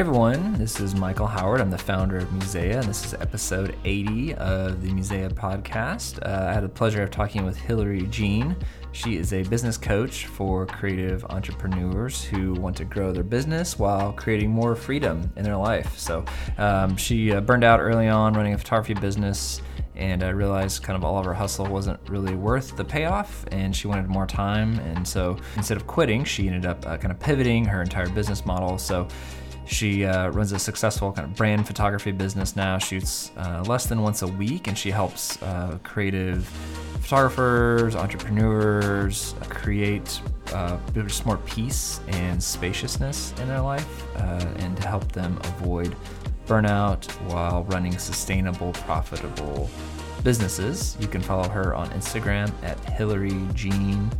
Everyone, this is Michael Howard. I'm the founder of Musea, and this is episode 80 of the Musea podcast. Uh, I had the pleasure of talking with Hillary Jeanne. She is a business coach for creative entrepreneurs who want to grow their business while creating more freedom in their life. So um, she uh, burned out early on running a photography business and I realized kind of all of her hustle wasn't really worth the payoff, and she wanted more time. And so instead of quitting, she ended up uh, kind of pivoting her entire business model. So she uh, runs a successful kind of brand photography business now, shoots uh, less than once a week, and she helps uh, creative photographers, entrepreneurs create uh, just more peace and spaciousness in their life uh, and to help them avoid burnout while running sustainable, profitable businesses. You can follow her on Instagram at Hillary Jeanne.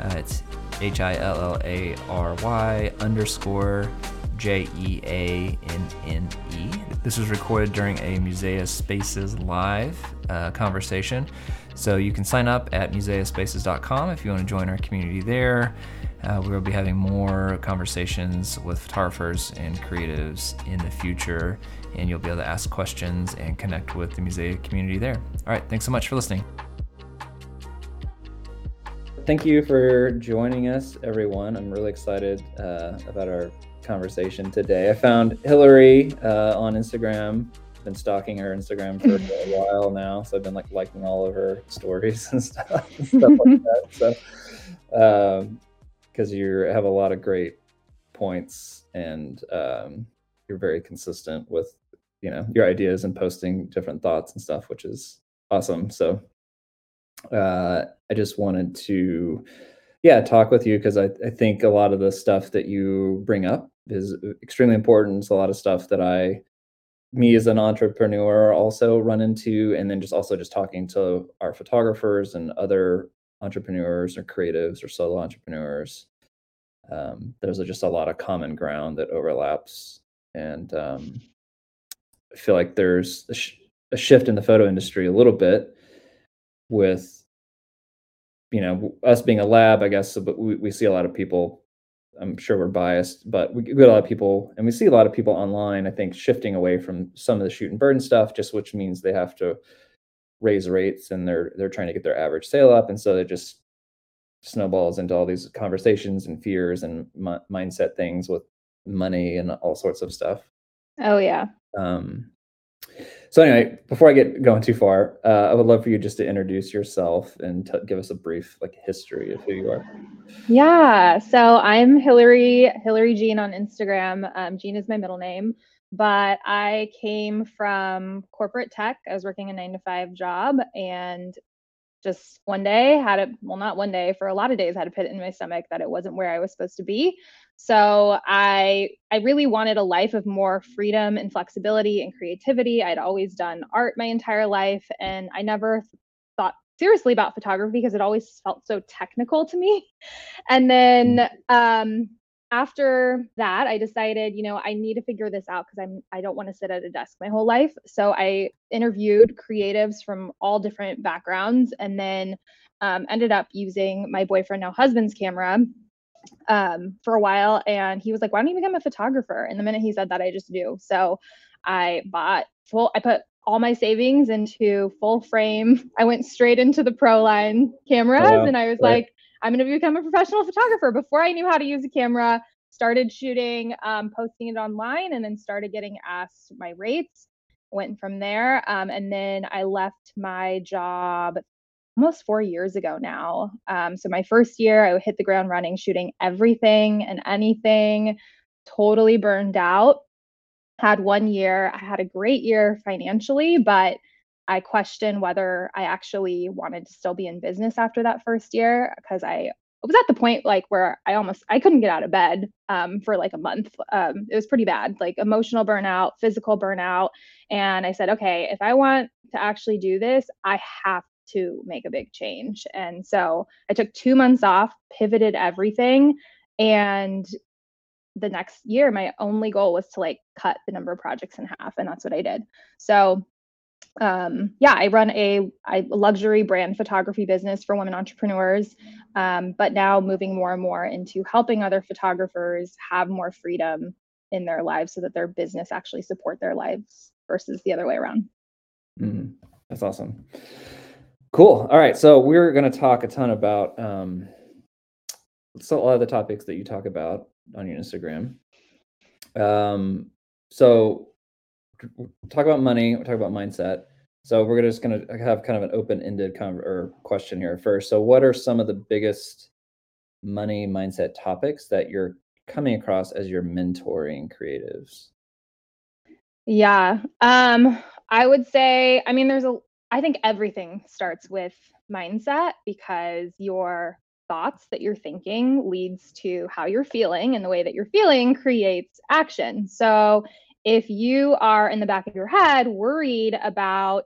Uh, it's H I L L A R Y underscore J E A N N E. This was recorded during a Musea Spaces live uh, conversation. So you can sign up at museaspaces.com if you want to join our community there. Uh, we will be having more conversations with photographers and creatives in the future, and you'll be able to ask questions and connect with the Musea community there. All right, thanks so much for listening. Thank you for joining us, everyone. I'm really excited uh, about our conversation today. I found Hillary uh, on Instagram. Been stalking her Instagram for a while now, so I've been like liking all of her stories and stuff, and stuff like that. So, because um, you have a lot of great points and um, you're very consistent with you know your ideas and posting different thoughts and stuff, which is awesome. So, uh, I just wanted to yeah talk with you because I, I think a lot of the stuff that you bring up is extremely important. It's a lot of stuff that I, me as an entrepreneur, also run into, and then just also just talking to our photographers and other entrepreneurs or creatives or solo entrepreneurs. Um, there's just a lot of common ground that overlaps, and um, I feel like there's a, sh- a shift in the photo industry a little bit with you know us being a lab i guess but we, we see a lot of people I'm sure we're biased, but we get a lot of people, and we see a lot of people online. I think shifting away from some of the shoot and burn stuff, just which means they have to raise rates, and they're they're trying to get their average sale up, and so it just snowballs into all these conversations and fears and m- mindset things with money and all sorts of stuff. Oh yeah. Um, so anyway, before I get going too far, uh, I would love for you just to introduce yourself and t- give us a brief like history of who you are. Yeah, so I'm Hillary Hillary Jeanne on Instagram. Um, Jeanne is my middle name, but I came from corporate tech. I was working a nine to five job, and just one day had a well, not one day for a lot of days had a pit in my stomach that it wasn't where I was supposed to be. So I I really wanted a life of more freedom and flexibility and creativity. I'd always done art my entire life and I never thought seriously about photography because it always felt so technical to me. And then mm. um after that i decided you know i need to figure this out because i'm i don't want to sit at a desk my whole life so i interviewed creatives from all different backgrounds and then um, ended up using my boyfriend now husband's camera um, for a while and he was like why don't you become a photographer and the minute he said that i just knew so i bought full i put all my savings into full frame i went straight into the pro line cameras wow. and i was right. like i'm going to become a professional photographer before i knew how to use a camera started shooting um, posting it online and then started getting asked my rates went from there um, and then i left my job almost four years ago now. Um, so my first year, I hit the ground running, shooting everything and anything, totally burned out. Had one year, I had a great year financially, but I questioned whether I actually wanted to still be in business after that first year because I was at the point like where I almost I couldn't get out of bed um, for like a month. Um, it was pretty bad, like emotional burnout, physical burnout, and I said, okay, if I want to actually do this, I have to make a big change. And so I took two months off, pivoted everything. And the next year, my only goal was to like cut the number of projects in half. And that's what I did. So um, yeah, I run a, a, luxury brand photography business for women entrepreneurs, um, but now moving more and more into helping other photographers have more freedom in their lives so that their business actually support their lives versus the other way around. Mm-hmm. That's awesome. Cool. All right. So we're going to talk a ton about um, so a lot of the topics that you talk about on your Instagram. Um, so talk about money. Talk about mindset. So we're just going to have kind of an open-ended con- or question here first. So what are some of the biggest money mindset topics that you're coming across as you're mentoring creatives? Yeah. Um, I would say, I mean, there's a, I think everything starts with mindset because your thoughts that you're thinking leads to how you're feeling and the way that you're feeling creates action. So if you are in the back of your head worried about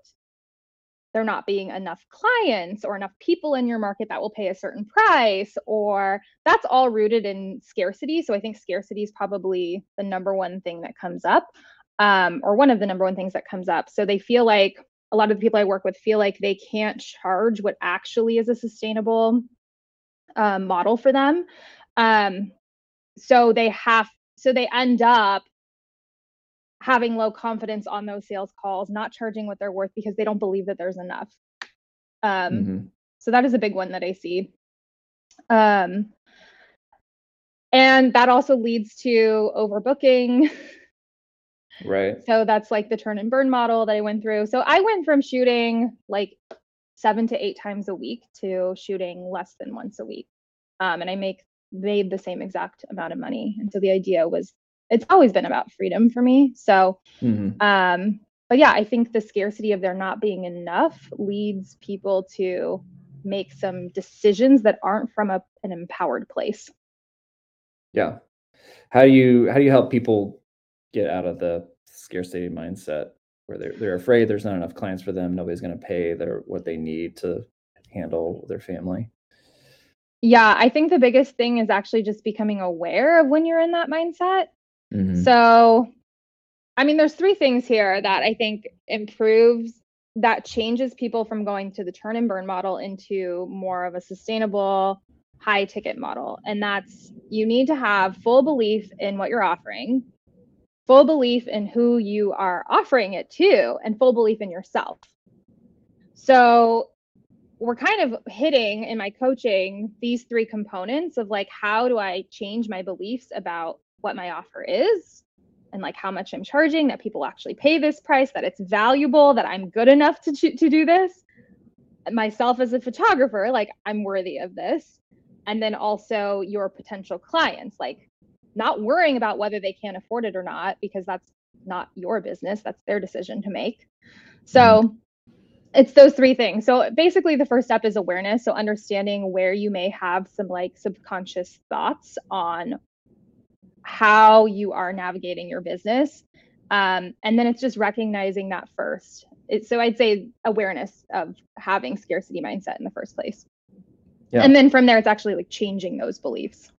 there not being enough clients or enough people in your market that will pay a certain price or that's all rooted in scarcity so i think scarcity is probably the number one thing that comes up um, or one of the number one things that comes up so they feel like a lot of the people i work with feel like they can't charge what actually is a sustainable um, model for them um, so they have so they end up having low confidence on those sales calls, not charging what they're worth because they don't believe that there's enough. Um, mm-hmm. So that is a big one that I see. Um, and that also leads to overbooking. Right. So that's like the turn and burn model that I went through. So I went from shooting like seven to eight times a week to shooting less than once a week. Um, and I make made the same exact amount of money. And so the idea was it's always been about freedom for me. So, mm-hmm. um, but yeah, I think the scarcity of there not being enough leads people to make some decisions that aren't from a, an empowered place. Yeah. How do you how do you help people get out of the scarcity mindset where they're they're afraid there's not enough clients for them, nobody's going to pay their what they need to handle their family? Yeah, I think the biggest thing is actually just becoming aware of when you're in that mindset. Mm-hmm. So, I mean, there's three things here that I think improves that changes people from going to the turn and burn model into more of a sustainable high ticket model. And that's you need to have full belief in what you're offering, full belief in who you are offering it to, and full belief in yourself. So, we're kind of hitting in my coaching these three components of like, how do I change my beliefs about what my offer is and like how much I'm charging, that people actually pay this price, that it's valuable, that I'm good enough to, to do this. Myself as a photographer, like I'm worthy of this. And then also your potential clients, like not worrying about whether they can afford it or not, because that's not your business, that's their decision to make. So mm-hmm. it's those three things. So basically, the first step is awareness. So understanding where you may have some like subconscious thoughts on how you are navigating your business. Um, and then it's just recognizing that first. It, so I'd say awareness of having scarcity mindset in the first place. Yeah. And then from there, it's actually like changing those beliefs.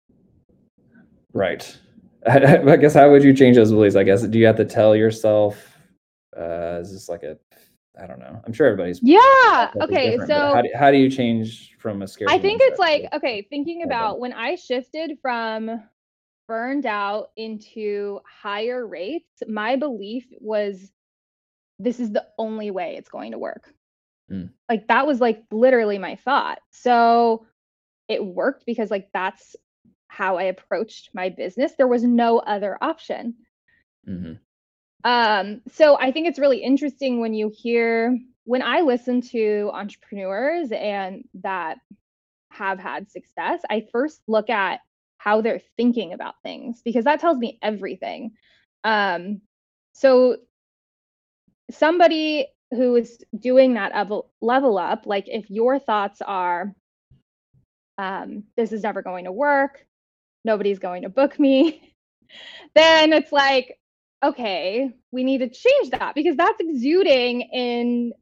Right. I, guess how would you change those beliefs? I guess do you have to tell yourself? Uh, is this like a I don't know. I'm sure everybody's yeah. Okay, so how do, how do you change from a scarcity? I think it's like okay, thinking about when I shifted from burned out into higher rates, my belief was this is the only way it's going to work. Mm. Like that was like literally my thought. So it worked because like that's how I approached my business. There was no other option. Mm-hmm. Um, so I think it's really interesting when you hear when I listen to entrepreneurs and that have had success, I first look at how they're thinking about things because that tells me everything. Um, so somebody who is doing that level up, like if your thoughts are, um, this is never going to work, nobody's going to book me, then it's like, okay, we need to change that because that's exuding in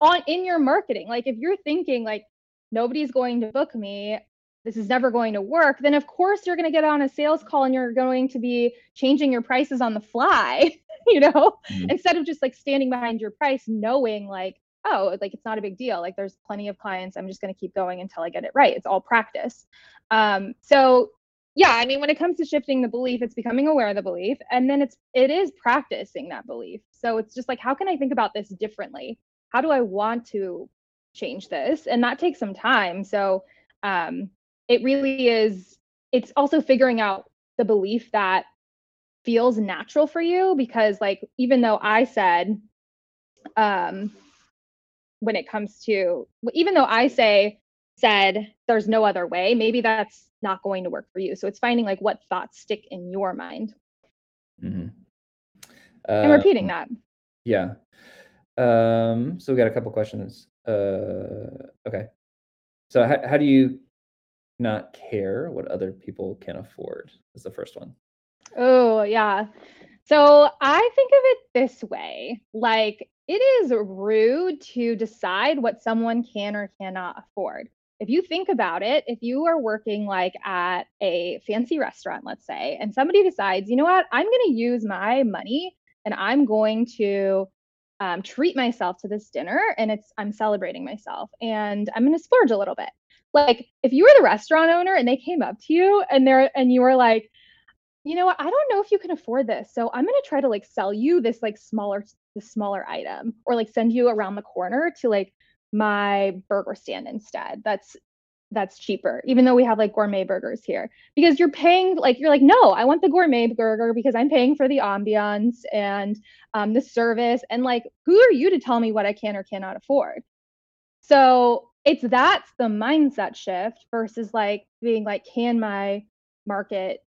on in your marketing. Like if you're thinking like nobody's going to book me, this is never going to work, then of course you're going to get on a sales call and you're going to be changing your prices on the fly, you know, mm-hmm. instead of just like standing behind your price, knowing like, oh, like it's not a big deal. Like there's plenty of clients. I'm just going to keep going until I get it right. It's all practice. Um, so yeah, I mean, when it comes to shifting the belief, it's becoming aware of the belief, and then it's it is practicing that belief. So it's just like, how can I think about this differently? How do I want to change this? And that takes some time. So um, it really is. It's also figuring out the belief that feels natural for you because, like, even though I said, um, when it comes to, even though I say said there's no other way, maybe that's not going to work for you. So it's finding like what thoughts stick in your mind. Mm-hmm. Uh, and repeating that. Yeah. Um, so we got a couple questions. Uh, okay. So how, how do you not care what other people can afford? Is the first one. Oh, yeah. So I think of it this way like, it is rude to decide what someone can or cannot afford if you think about it, if you are working like at a fancy restaurant, let's say, and somebody decides, you know what, I'm going to use my money and I'm going to um, treat myself to this dinner and it's I'm celebrating myself and I'm going to splurge a little bit. Like if you were the restaurant owner and they came up to you and they're and you were like, you know what, I don't know if you can afford this, so I'm going to try to like sell you this like smaller the smaller item or like send you around the corner to like my burger stand instead. That's that's cheaper, even though we have like gourmet burgers here. Because you're paying like you're like, no, I want the gourmet burger because I'm paying for the ambiance and um, the service. And like, who are you to tell me what I can or cannot afford? So it's that's the mindset shift versus like being like, can my market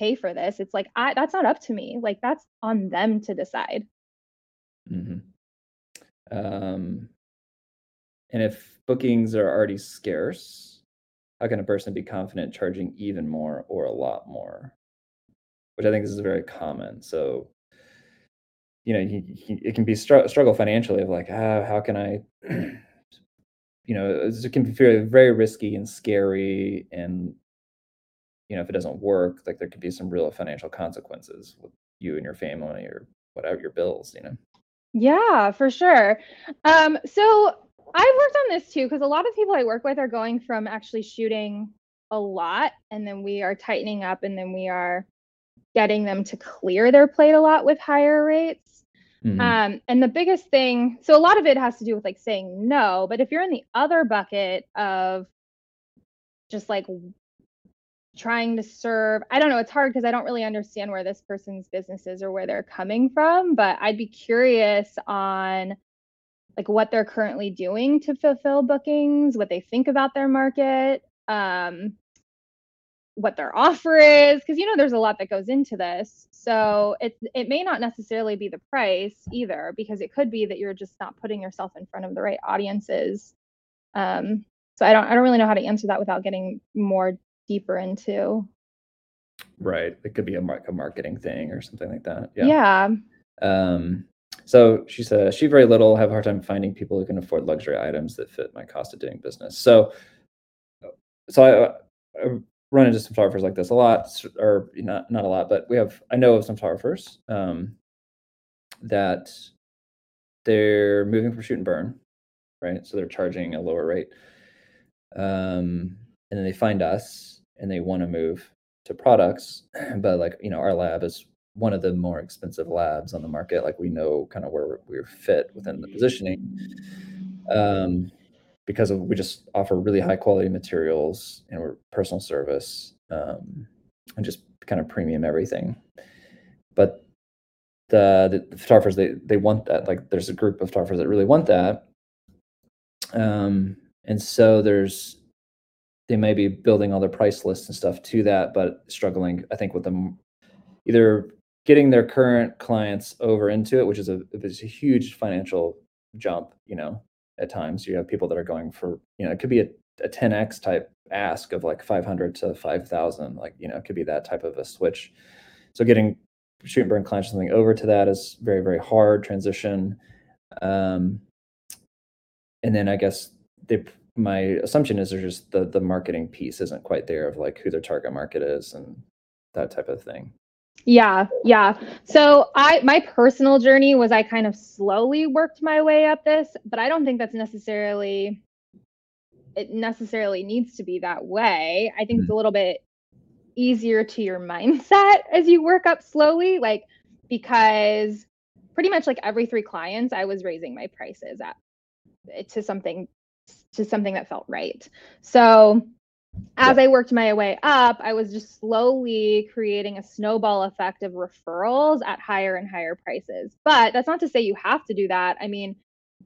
pay for this? It's like I that's not up to me. Like that's on them to decide. Mm-hmm. Um, and if bookings are already scarce, how can a person be confident charging even more or a lot more? Which I think is very common. So, you know, he, he, it can be str- struggle financially of like, ah, how can I, you know, it can be very, very risky and scary. And, you know, if it doesn't work, like there could be some real financial consequences with you and your family or whatever your bills, you know? Yeah, for sure. Um, so I've worked on this too because a lot of people I work with are going from actually shooting a lot and then we are tightening up and then we are getting them to clear their plate a lot with higher rates. Mm-hmm. Um, and the biggest thing, so a lot of it has to do with like saying no, but if you're in the other bucket of just like trying to serve, I don't know, it's hard because I don't really understand where this person's business is or where they're coming from, but I'd be curious on like what they're currently doing to fulfill bookings, what they think about their market, um, what their offer is, because you know there's a lot that goes into this. So it it may not necessarily be the price either, because it could be that you're just not putting yourself in front of the right audiences. Um, so I don't I don't really know how to answer that without getting more deeper into. Right, it could be a, mar- a marketing thing or something like that. Yeah. Yeah. Um, so she says she very little have a hard time finding people who can afford luxury items that fit my cost of doing business. So, so I, I run into some photographers like this a lot, or not not a lot, but we have I know of some photographers um, that they're moving from shoot and burn, right? So they're charging a lower rate, um, and then they find us and they want to move to products, but like you know our lab is one of the more expensive labs on the market. Like we know kind of where we're fit within the positioning. Um, because of, we just offer really high quality materials and we're personal service um, and just kind of premium everything. But the, the photographers they they want that. Like there's a group of photographers that really want that. Um, and so there's they may be building all their price lists and stuff to that, but struggling, I think, with them either getting their current clients over into it, which is a, is a huge financial jump, you know, at times you have people that are going for, you know, it could be a, a 10X type ask of like 500 to 5,000, like, you know, it could be that type of a switch. So getting shoot and burn clients something over to that is very, very hard transition. Um, and then I guess they, my assumption is there's just the, the marketing piece isn't quite there of like who their target market is and that type of thing. Yeah, yeah. So I my personal journey was I kind of slowly worked my way up this, but I don't think that's necessarily it necessarily needs to be that way. I think it's a mm-hmm. little bit easier to your mindset as you work up slowly like because pretty much like every three clients I was raising my prices at to something to something that felt right. So as yeah. I worked my way up, I was just slowly creating a snowball effect of referrals at higher and higher prices. But that's not to say you have to do that. I mean,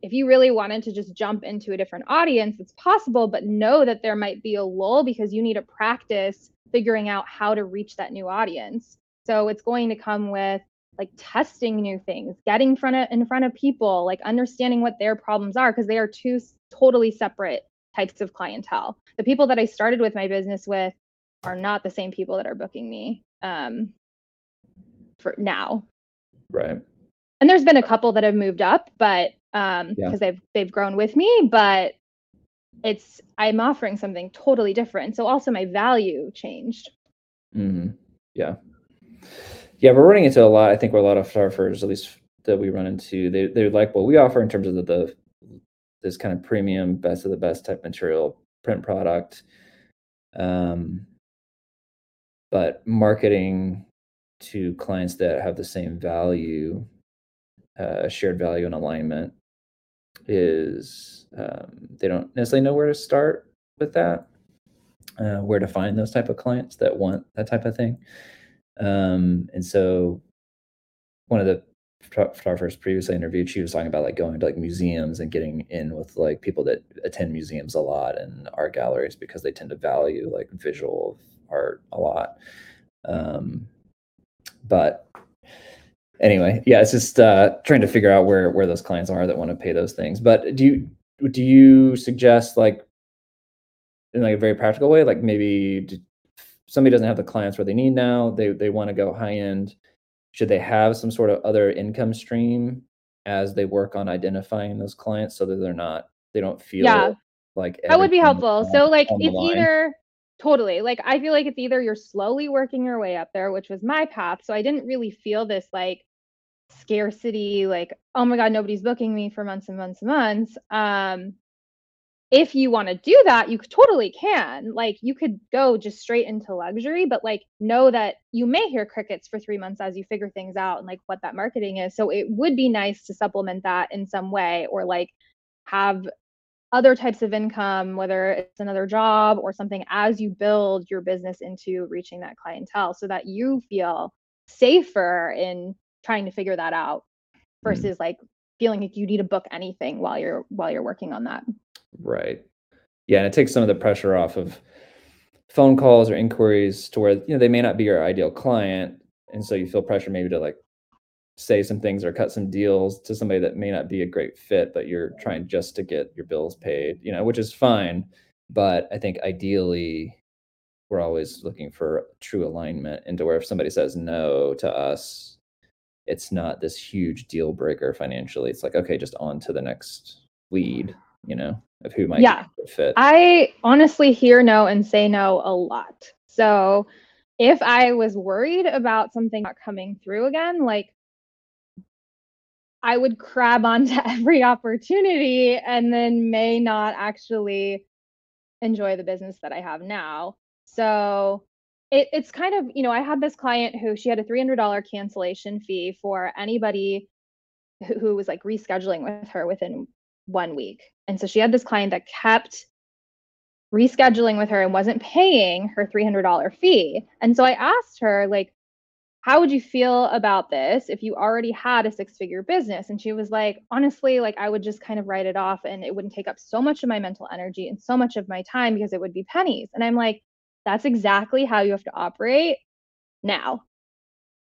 if you really wanted to just jump into a different audience, it's possible, but know that there might be a lull because you need to practice figuring out how to reach that new audience. So it's going to come with like testing new things, getting in front of in front of people, like understanding what their problems are because they are two totally separate types of clientele. The people that I started with my business with are not the same people that are booking me um, for now. Right. And there's been a couple that have moved up, but um because yeah. they've they've grown with me, but it's I'm offering something totally different. So also my value changed. Mm-hmm. Yeah. Yeah, we're running into a lot. I think where a lot of photographers, at least that we run into, they they like what we offer in terms of the, the this kind of premium, best of the best type material print product. Um, but marketing to clients that have the same value, uh, shared value and alignment is um, they don't necessarily know where to start with that, uh, where to find those type of clients that want that type of thing. Um, and so one of the photographers previously interviewed, she was talking about like going to like museums and getting in with like people that attend museums a lot and art galleries because they tend to value like visual art a lot. Um, but anyway, yeah, it's just uh, trying to figure out where where those clients are that want to pay those things. But do you do you suggest like in like a very practical way, like maybe somebody doesn't have the clients where they need now, they they want to go high end should they have some sort of other income stream as they work on identifying those clients so that they're not they don't feel yeah. like that would be helpful so like it's either totally like i feel like it's either you're slowly working your way up there which was my path so i didn't really feel this like scarcity like oh my god nobody's booking me for months and months and months um if you want to do that, you totally can. Like you could go just straight into luxury, but like know that you may hear crickets for three months as you figure things out and like what that marketing is. So it would be nice to supplement that in some way or like have other types of income, whether it's another job or something as you build your business into reaching that clientele so that you feel safer in trying to figure that out mm. versus mm. like feeling like you need to book anything while you're while you're working on that. Right. Yeah, and it takes some of the pressure off of phone calls or inquiries to where you know they may not be your ideal client, and so you feel pressure maybe to like say some things or cut some deals to somebody that may not be a great fit, but you're trying just to get your bills paid, you know, which is fine. But I think ideally, we're always looking for true alignment into where if somebody says no to us, it's not this huge deal breaker financially. It's like, okay, just on to the next lead, you know of who might yeah. fit. I honestly hear no and say no a lot. So if I was worried about something not coming through again, like I would crab onto every opportunity and then may not actually enjoy the business that I have now. So it, it's kind of, you know, I had this client who she had a $300 cancellation fee for anybody who, who was like rescheduling with her within one week. And so she had this client that kept rescheduling with her and wasn't paying her $300 fee. And so I asked her, like, how would you feel about this if you already had a six figure business? And she was like, honestly, like, I would just kind of write it off and it wouldn't take up so much of my mental energy and so much of my time because it would be pennies. And I'm like, that's exactly how you have to operate now,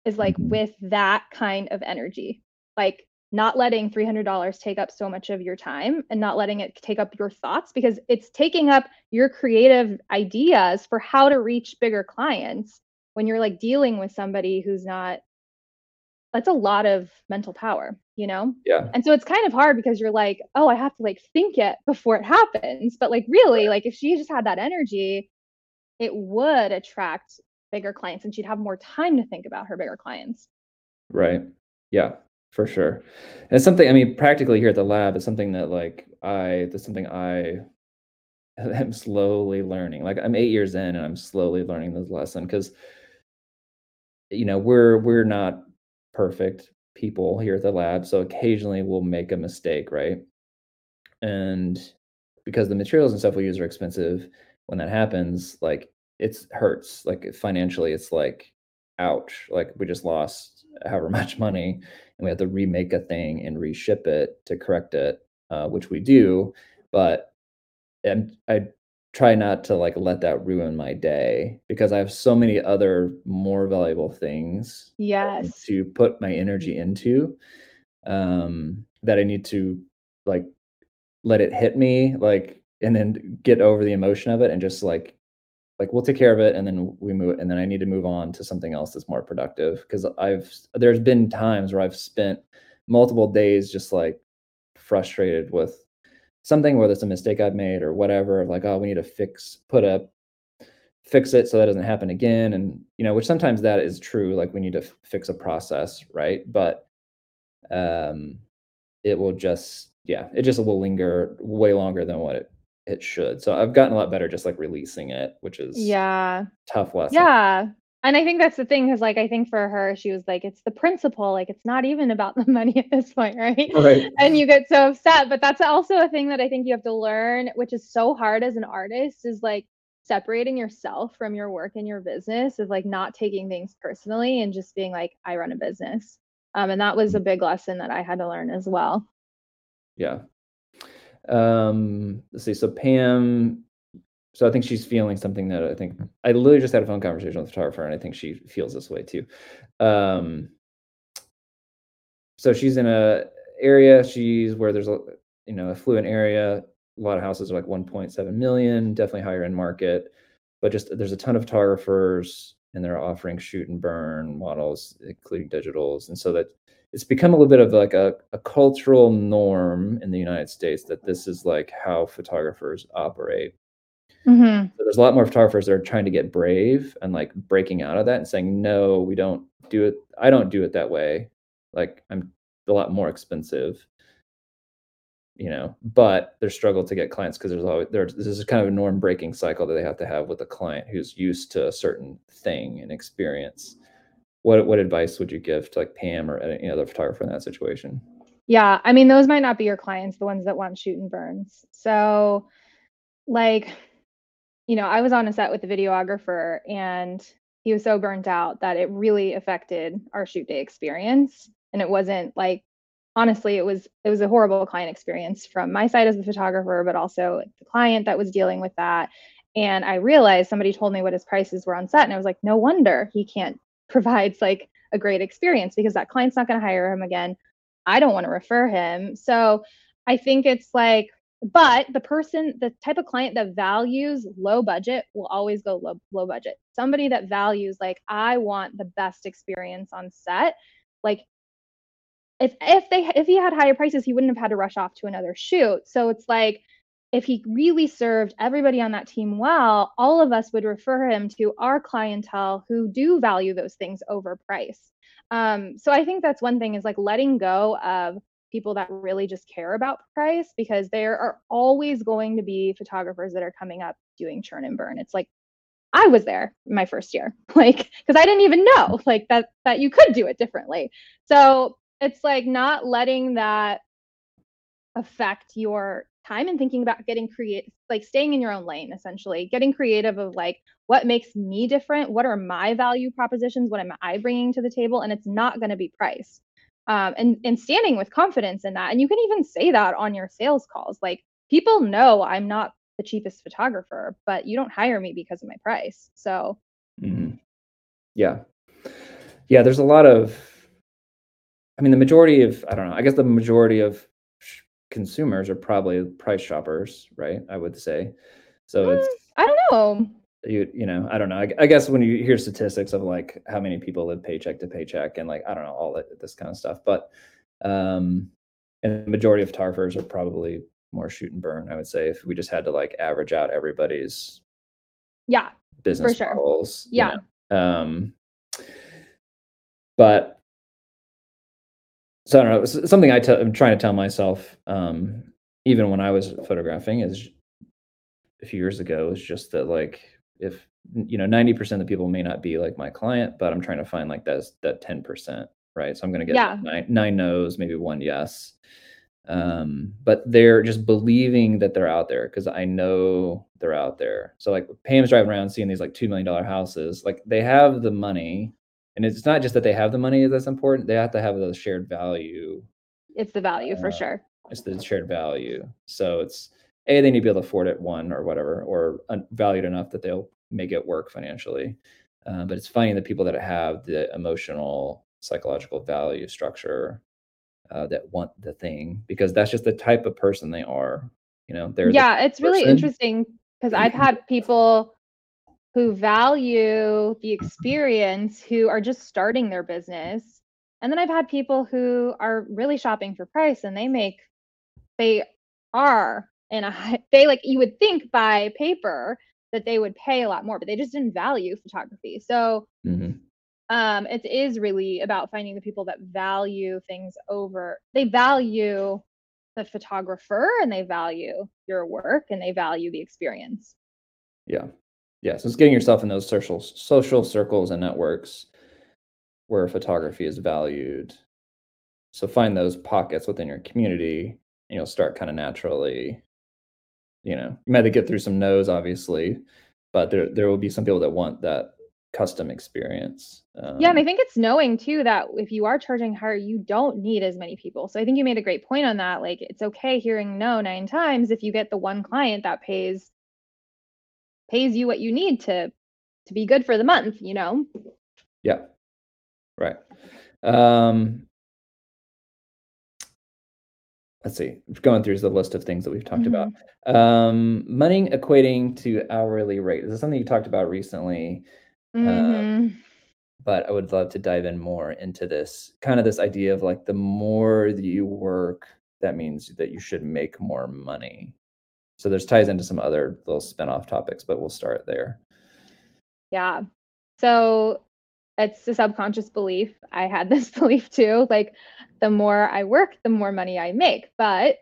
is like mm-hmm. with that kind of energy. Like, not letting $300 take up so much of your time and not letting it take up your thoughts because it's taking up your creative ideas for how to reach bigger clients when you're like dealing with somebody who's not that's a lot of mental power you know? Yeah. And so it's kind of hard because you're like oh i have to like think it before it happens. But like really like if she just had that energy it would attract bigger clients and she'd have more time to think about her bigger clients. Right. Yeah for sure. And it's something I mean, practically here at the lab, it's something that like I that's something I I'm slowly learning. Like I'm eight years in and I'm slowly learning this lesson because you know we're we're not perfect people here at the lab. So occasionally we'll make a mistake, right? And because the materials and stuff we use are expensive, when that happens, like it's hurts. Like financially, it's like, ouch, like we just lost however much money we have to remake a thing and reship it to correct it, uh, which we do. But and I try not to like let that ruin my day because I have so many other more valuable things yes to put my energy into um that I need to like let it hit me like and then get over the emotion of it and just like like we'll take care of it and then we move and then I need to move on to something else that's more productive. Because I've there's been times where I've spent multiple days just like frustrated with something whether it's a mistake I've made or whatever like oh we need to fix put up fix it so that doesn't happen again. And you know which sometimes that is true like we need to f- fix a process right? But um it will just yeah it just will linger way longer than what it it should. So I've gotten a lot better just like releasing it, which is yeah tough lesson. yeah and i think that's the thing because like i think for her she was like it's the principle like it's not even about the money at this point right Right. and you get so upset but that's also a thing that i think you have to learn which is so hard as an artist is like separating yourself from your work and your business is like not taking things personally and just being like i run a business um, and that was a big lesson that i had to learn as well Yeah. Um let's see. So Pam so I think she's feeling something that I think I literally just had a phone conversation with a photographer and I think she feels this way too. Um so she's in a area she's where there's a you know affluent area a lot of houses are like 1.7 million definitely higher end market but just there's a ton of photographers and they're offering shoot and burn models including digitals and so that it's become a little bit of like a, a cultural norm in the united states that this is like how photographers operate. Mm-hmm. so there's a lot more photographers that are trying to get brave and like breaking out of that and saying no we don't do it i don't do it that way. Like i'm a lot more expensive. You know but there's struggle to get clients because there's always there's this is kind of a norm breaking cycle that they have to have with a client who's used to a certain thing and experience what what advice would you give to like pam or any other photographer in that situation Yeah, I mean, those might not be your clients, the ones that want shoot and burns. So, like, you know, I was on a set with a videographer and he was so burnt out that it really affected our shoot day experience. And it wasn't like, honestly, it was it was a horrible client experience from my side as the photographer, but also the client that was dealing with that. And I realized somebody told me what his prices were on set, and I was like, no wonder he can't provide like a great experience because that client's not going to hire him again. I don't want to refer him. So I think it's like, but the person, the type of client that values low budget will always go low, low budget. Somebody that values like, I want the best experience on set. Like if if they if he had higher prices, he wouldn't have had to rush off to another shoot. So it's like if he really served everybody on that team well, all of us would refer him to our clientele who do value those things over price. Um, so I think that's one thing is like letting go of people that really just care about price because there are always going to be photographers that are coming up doing churn and burn. It's like I was there my first year, like because I didn't even know like that that you could do it differently. So it's like not letting that affect your time and thinking about getting creative like staying in your own lane essentially getting creative of like what makes me different what are my value propositions what am i bringing to the table and it's not going to be price. Um, and and standing with confidence in that and you can even say that on your sales calls like people know i'm not the cheapest photographer but you don't hire me because of my price. So Mhm. yeah. Yeah there's a lot of i mean the majority of i don't know i guess the majority of consumers are probably price shoppers right i would say so Mm, it's i don't know you you know i don't know I, I guess when you hear statistics of like how many people live paycheck to paycheck and like i don't know all that this kind of stuff but um and the majority of tarfers are probably more shoot and burn i would say if we just had to like average out everybody's yeah business for sure. models you Yeah. know. um but so i don't know something i tell i'm trying to tell myself um even when i was photographing is a few years ago is just that like if you know 90% of the people may not be like my client but i'm trying to find like that that 10% right? So i'm going to get yeah. nine, nine no's maybe one yes. Um, but they're just believing that they're out there because i know they're out there. So like pam's driving around seeing these like $2 million houses like they have the money and it's not just that they have the money that's important they have to have the shared value it's the value uh, for sure. it's the shared value. So it's a they need to be able to afford it one or whatever or valued enough that they'll make it work financially. Uh, but it's finding the people that have the emotional psychological value structure uh, that want the thing because that's just the type of person they are you know? They're yeah the it's really interesting because i've had people who value the experience who are just starting their business. And then i've had people who are really shopping for price and they make they are in a they like you would think by paper that they would pay a lot more but they just didn't value photography. So mm-hmm. um it is really about finding the people that value things over they value the photographer and they value your work and they value the experience. Yeah yeah so it's getting yourself in those social social circles and networks where photography is valued so find those pockets within your community and you'll start kind of naturally you know, you might have to get through some no's, obviously, but there there will be some people that want that custom experience. Um, yeah, and I think it's knowing too that if you are charging higher, you don't need as many people. So I think you made a great point on that. Like it's okay hearing no nine times if you get the one client that pays pays you what you need to to be good for the month, you know? Yeah. Right. Um let's see, going through the list of things that we've talked mm-hmm. about. Um, money equating to hourly rate. This is something you talked about recently. Um, mm-hmm. Um, but I would love to dive in more into this kind of this idea of like the more that you work, that means that you should make more money. So there's ties into some other little spin-off topics, but we'll start there. Yeah. So it's a subconscious belief. I had this belief too. Like the more I work, the more money I make. But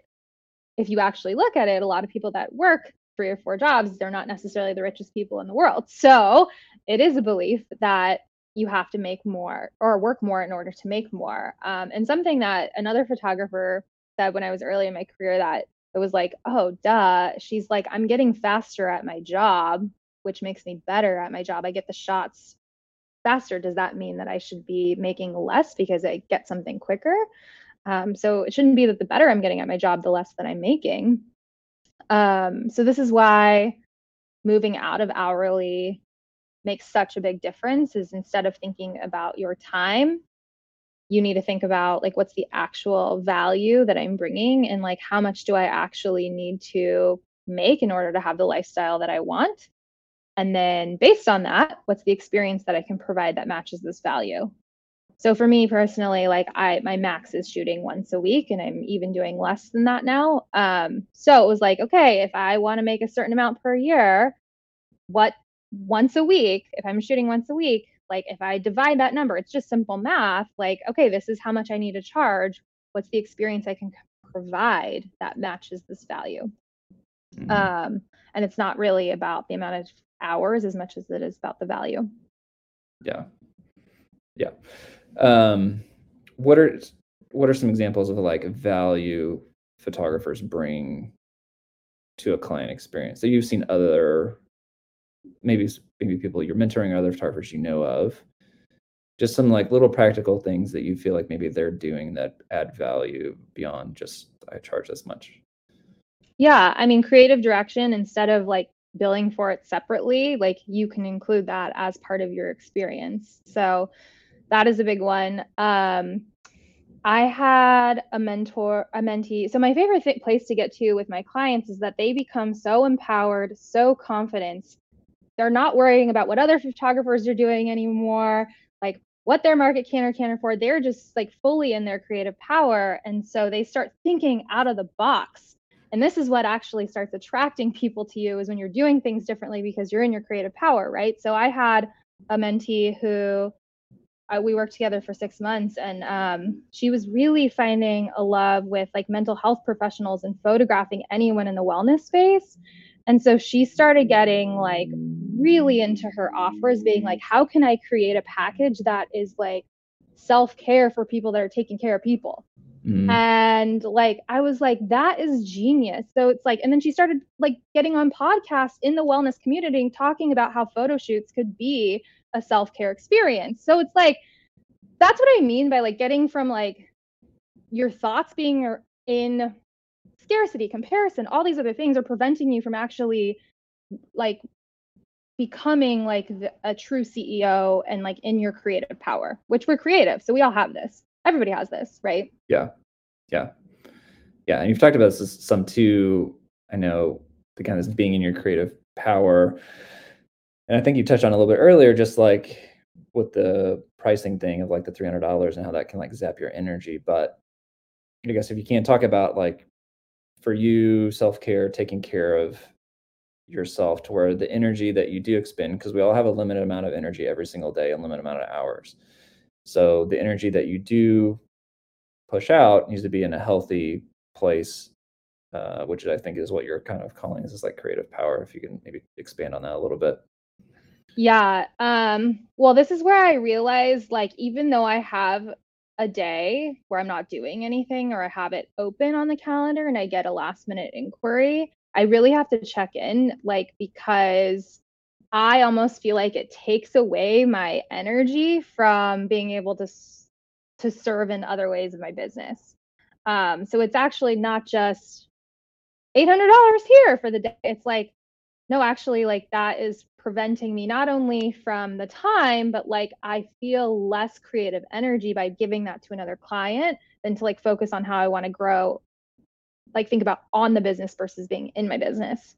if you actually look at it, a lot of people that work three or four jobs, they're not necessarily the richest people in the world. So it is a belief that you have to make more or work more in order to make more. Um, and something that another photographer said when I was early in my career that it was like, oh, duh. She's like, I'm getting faster at my job, which makes me better at my job. I get the shots faster, does that mean that I should be making less because I get something quicker? Um, so it shouldn't be that the better I'm getting at my job, the less that I'm making. Um, so this is why moving out of hourly makes such a big difference is instead of thinking about your time you need to think about like what's the actual value that i'm bringing and like how much do i actually need to make in order to have the lifestyle that i want and then based on that, what's the experience that I can provide that matches this value? So for me personally, like I my max is shooting once a week and I'm even doing less than that now. Um, so it was like, okay, if I want to make a certain amount per year, what once a week, if I'm shooting once a week, like if I divide that number, it's just simple math, like, okay, this is how much I need to charge. What's the experience I can provide that matches this value? Mm-hmm. Um, and it's not really about the amount of hours as much as it is about the value. Yeah. Yeah. Um, what are what are some examples of like value photographers bring to a client experience that you've seen other maybe maybe people you're mentoring or other photographers you know of just some like little practical things that you feel like maybe they're doing that add value beyond just i charge this much yeah i mean creative direction instead of like billing for it separately, like you can include that as part of your experience. So that is a big one. Um, I had a mentor, a mentee. So my favorite th- place to get to with my clients is that they become so empowered, so confident. They're not worrying about what other photographers are doing anymore, like what their market can or can't afford. They're just like fully in their creative power. And so they start thinking out of the box and this is what actually starts attracting people to you is when you're doing things differently because you're in your creative power, right? So I had a mentee who uh, we worked together for six months and um, she was really finding a love with like mental health professionals and photographing anyone in the wellness space And so she started getting like really into her offers, being like, how can I create a package that is like self care for people that are taking care of people? Mm-hmm. And like, I was like, that is genius. So it's like, and then she started like getting on podcasts in the wellness community talking about how photo shoots could be a self care experience. So it's like, that's what I mean by like getting from like your thoughts being in scarcity, comparison, all these other things are preventing you from actually like becoming like the, a true CEO and like in your creative power, which we're creative. So we all have this. Everybody has this, right? Yeah. Yeah. Yeah. And you've talked about this some too. I know the kind of being in your creative power. And I think you touched on a little bit earlier, just like with the pricing thing of like the $300 and how that can like zap your energy. But I guess if you can't talk about like for you, self care, taking care of yourself to where the energy that you do expend, because we all have a limited amount of energy every single day, a limited amount of hours. So the energy that you do push out needs to be in a healthy place, uh, which I think is what you're kind of calling this is like creative power. If you can maybe expand on that a little bit. Yeah. Um, well, this is where I realized like even though I have a day where I'm not doing anything or I have it open on the calendar and I get a last minute inquiry, I really have to check in like because I almost feel like it takes away my energy from being able to to serve in other ways of my business. Um, so it's actually not just $800 here for the day. It's like, no, actually, like that is preventing me not only from the time, but like I feel less creative energy by giving that to another client than to like focus on how I want to grow, like think about on the business versus being in my business.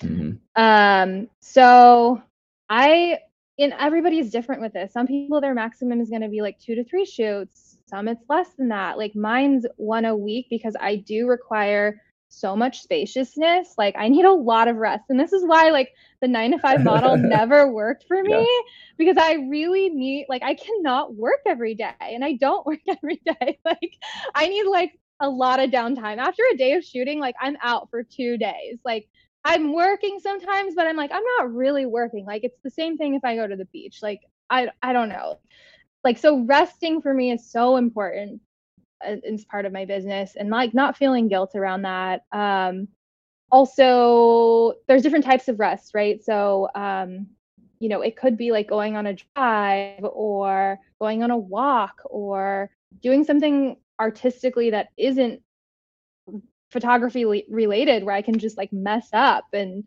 Mm-hmm. Um, so I and everybody is different with this. Some people their maximum is going to be like two to three shoots. Some it's less than that. Like mine's one a week because I do require so much spaciousness. Like I need a lot of rest. And this is why like the 9 to 5 model never worked for me yeah. because I really need like I cannot work every day and I don't work every day. Like I need like a lot of downtime. After a day of shooting, like I'm out for 2 days. Like I'm working sometimes, but I'm like, I'm not really working. Like it's the same thing if I go to the beach. Like I I don't know. Like so resting for me is so important as part of my business and like not feeling guilt around that. Um also there's different types of rest, right? So um you know, it could be like going on a drive or going on a walk or doing something artistically that isn't photography related where I can just like mess up and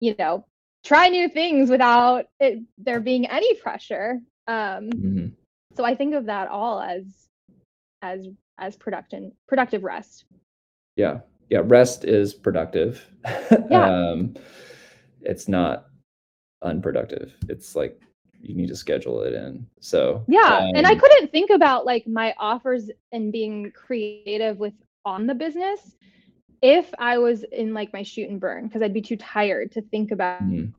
you know try new things without it, there being any pressure. Um, mm-hmm. So I think of that all as as as production productive rest. Yeah, yeah. Rest is productive. Yeah. um, it's not unproductive. It's like you need to schedule it in. So yeah, um, and I um, couldn't think about like my offers and being creative with on the business if I was in like my shoot and burn, because I'd be too tired to think about mm-hmm.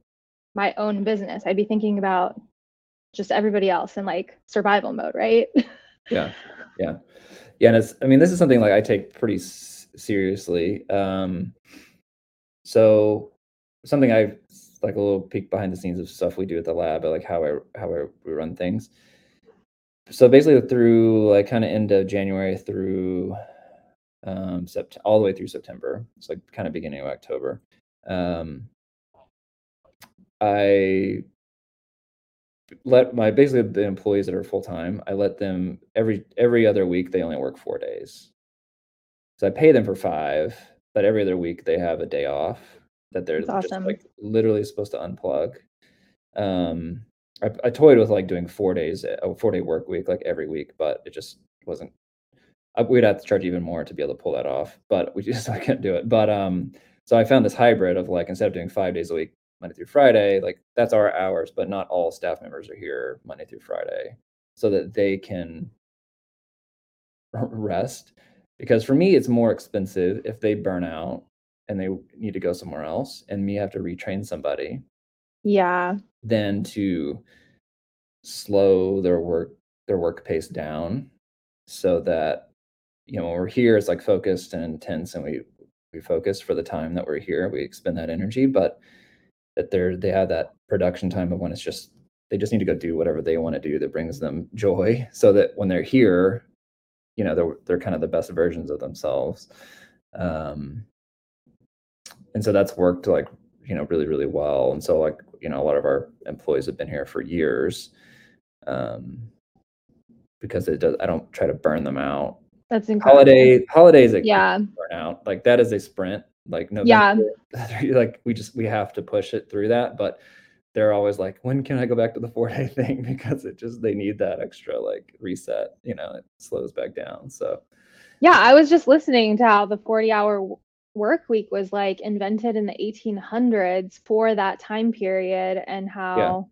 my own business. I'd be thinking about just everybody else in like survival mode, right? yeah. Yeah. Yeah. And it's, I mean, this is something like I take pretty s- seriously. Um, so something I like a little peek behind the scenes of stuff we do at the lab, like how I, how I, we run things. So basically through like kind of end of January through um, sept- all the way through September. It's like kind of beginning of October. Um, I let my basically the employees that are full time. I let them every every other week. They only work four days, so I pay them for five. But every other week they have a day off that they're That's just awesome. like literally supposed to unplug. Um, I, I toyed with like doing four days, a four day work week, like every week, but it just wasn't we'd have to charge even more to be able to pull that off, but we just I can't do it. But um, so I found this hybrid of like instead of doing five days a week, Monday through Friday, like that's our hours, but not all staff members are here Monday through Friday, so that they can rest. Because for me, it's more expensive if they burn out and they need to go somewhere else, and me have to retrain somebody. Yeah. Than to slow their work their work pace down so that you know when we're here it's like focused and intense and we we focus for the time that we're here. We expend that energy, but that they're they have that production time of when it's just they just need to go do whatever they want to do that brings them joy so that when they're here you know they're they're kind of the best versions of themselves. Um and so that's worked like you know really really well and so like you know a lot of our employees have been here for years um because it does i don't try to burn them out. That's incredible. Holiday holidays yeah. burn out like that is a sprint like no yeah. like we just we have to push it through that but they're always like when can i go back to the four day thing? Because it just they need that extra like reset you know it slows back down so. Yeah i was just listening to how the 40 hour work week was like invented in the 1800s for that time period and how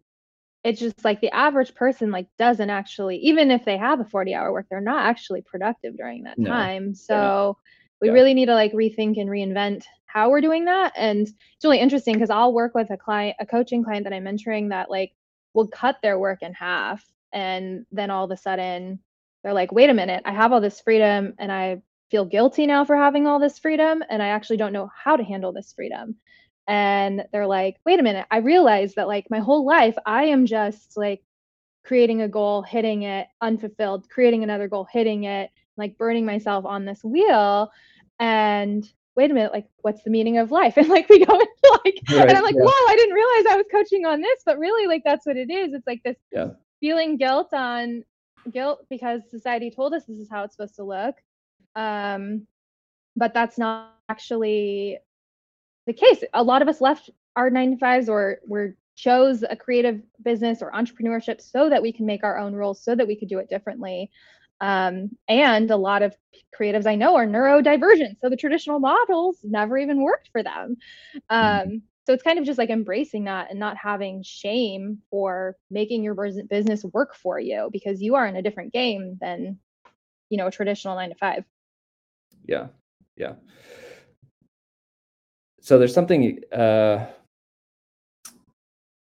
yeah. it's just like the average person like doesn't actually even if they have a 40 hour work they're not actually productive during that no, time so we yeah. really need to like rethink and reinvent how we're doing that and it's really interesting because i'll work with a client a coaching client that i'm mentoring that like will cut their work in half and then all of a sudden they're like wait a minute i have all this freedom and i feel guilty now for having all this freedom and I actually don't know how to handle this freedom. And they're like, wait a minute, I realized that like my whole life I am just like creating a goal, hitting it, unfulfilled, creating another goal, hitting it, like burning myself on this wheel. And wait a minute, like what's the meaning of life? And like we go into like right, and I'm like, yeah. whoa, I didn't realize I was coaching on this, but really like that's what it is. It's like this yeah. feeling guilt on guilt because society told us this is how it's supposed to look um, but that's not actually the case. A lot of us left our nine to fives or were chose a creative business or entrepreneurship so that we can make our own rules, so that we could do it differently. Um, and a lot of creatives I know are neurodivergent, so the traditional models never even worked for them. Mm-hmm. Um, so it's kind of just like embracing that and not having shame for making your business work for you because you are in a different game than you know a traditional nine to five yeah yeah so there's something uh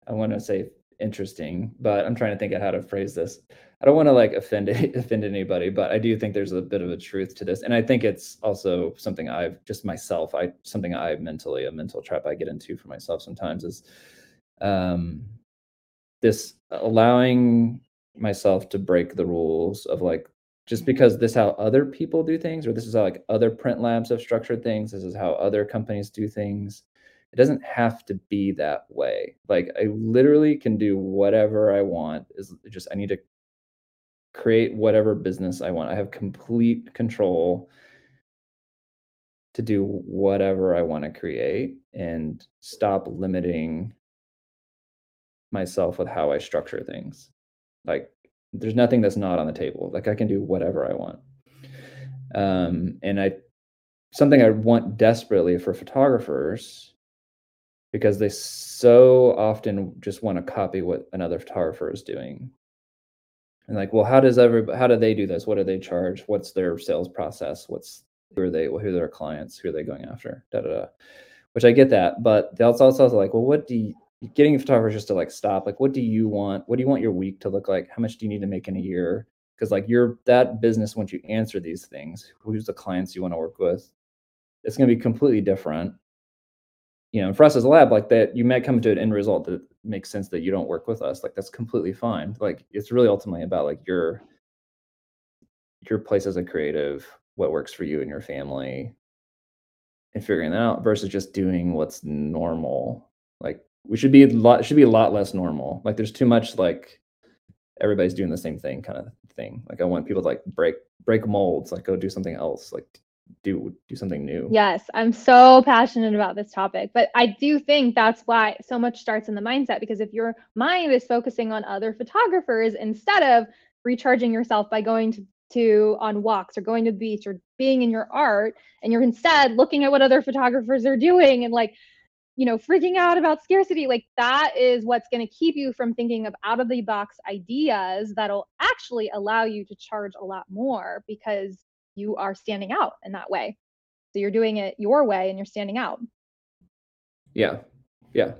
i want to say interesting but i'm trying to think of how to phrase this i don't want to like offend offend anybody but i do think there's a bit of a truth to this and i think it's also something i've just myself i something i mentally a mental trap i get into for myself sometimes is um this allowing myself to break the rules of like just because this is how other people do things or this is how like other print labs have structured things this is how other companies do things it doesn't have to be that way. Like i literally can do whatever i want is just i need to create whatever business i want. I have complete control to do whatever i want to create and stop limiting myself with how i structure things. Like there's nothing that's not on the table. Like i can do whatever i want. Um and i something i want desperately for photographers because they so often just want to copy what another photographer is doing and like well how does everybody how do they do this? What do they charge? What's their sales process? What's who are they who are their clients? Who are they going after? Da da da. Which i get that but they also like well what do you getting a photographers just to like stop like what do you want? What do you want your week to look like? How much do you need to make in a year? Because like you're that business once you answer these things who's the clients you want to work with it's going to be completely different. You know for us as a lab like that you might come to an end result that makes sense that you don't work with us like that's completely fine. Like it's really ultimately about like your your place as a creative what works for you and your family and figuring that out versus just doing what's normal. Like we should be a lot should be a lot less normal. Like there's too much like everybody's doing the same thing kind of thing. Like i want people to like break break molds like go do something else. Like do do something new. Yes i'm so passionate about this topic but i do think that's why so much starts in the mindset because if your mind is focusing on other photographers instead of recharging yourself by going to to on walks or going to the beach or being in your art and you're instead looking at what other photographers are doing and like you know freaking out about scarcity like that is what's going to keep you from thinking of out of the box ideas that'll actually allow you to charge a lot more because you are standing out in that way so you're doing it your way and you're standing out yeah yeah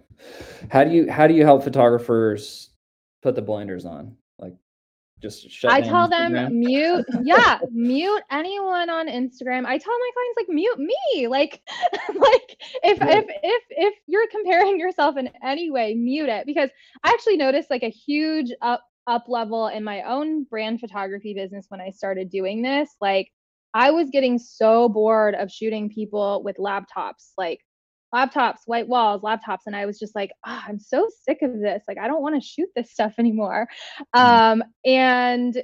how do you how do you help photographers put the blinders on like just shut I tell Instagram? them mute, yeah, mute anyone on Instagram. I tell my clients like mute me. Like like if Yeah. if if if you're comparing yourself in any way, mute it because I actually noticed like a huge up up level in my own brand photography business when I started doing this. Like I was getting so bored of shooting people with laptops. Like laptops, white walls, laptops. And I was just like, "Ah, I'm so sick of this. Like, I don't want to shoot this stuff anymore. Um, and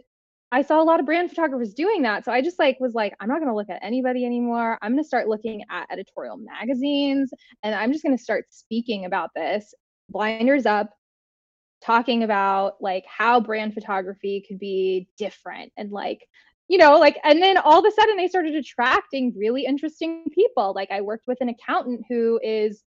I saw a lot of brand photographers doing that. So I just like was like, I'm not going to look at anybody anymore. I'm going to start looking at editorial magazines and I'm just going to start speaking about this. Blinders up, talking about like how brand photography could be different and like you know like and then all of a sudden they started attracting really interesting people. Like i worked with an accountant who is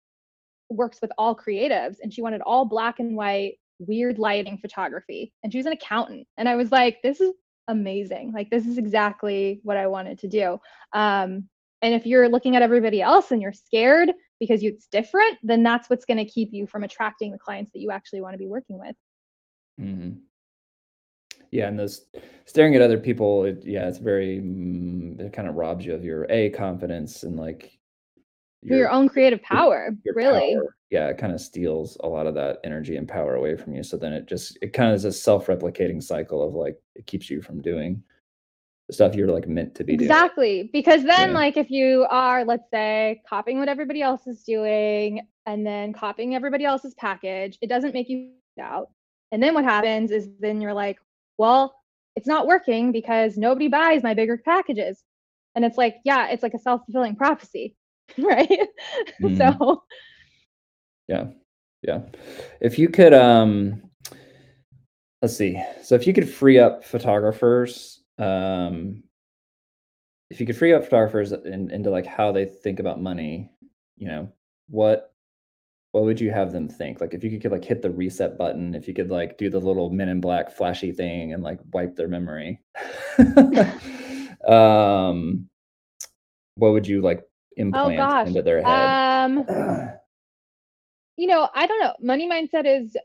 works with all creatives and she wanted all black and white weird lighting photography. And she was an accountant. And i was like this is amazing. Like this is exactly what i wanted to do. Um and if you're looking at everybody else and you're scared because it's different then that's what's going to keep you from attracting the clients that you actually want to be working with. Hmm Yeah, and those staring at other people, it, yeah, it's very mm, it kind of robs you of your a confidence and like your, your own creative power your really power. Yeah, it kind of steals a lot of that energy and power away from you. So then it just it kind of is a self-replicating cycle of like it keeps you from doing the stuff you're like meant to be doing. exactly because then Yeah. like if you are let's say copying what everybody else is doing and then copying everybody else's package it doesn't make you out and then what happens is then you're like well it's not working because nobody buys my bigger packages and it's like yeah it's like a self-fulfilling prophecy right Mhm. so Yeah. Yeah. If you could um let's see. So if you could free up photographers um if you could free up photographers in, into like how they think about money, you know, what what would you have them think? Like if you could like hit the reset button, if you could like do the little men in black flashy thing and like wipe their memory. um what would you like implant oh into their head? um you know i don't know money mindset is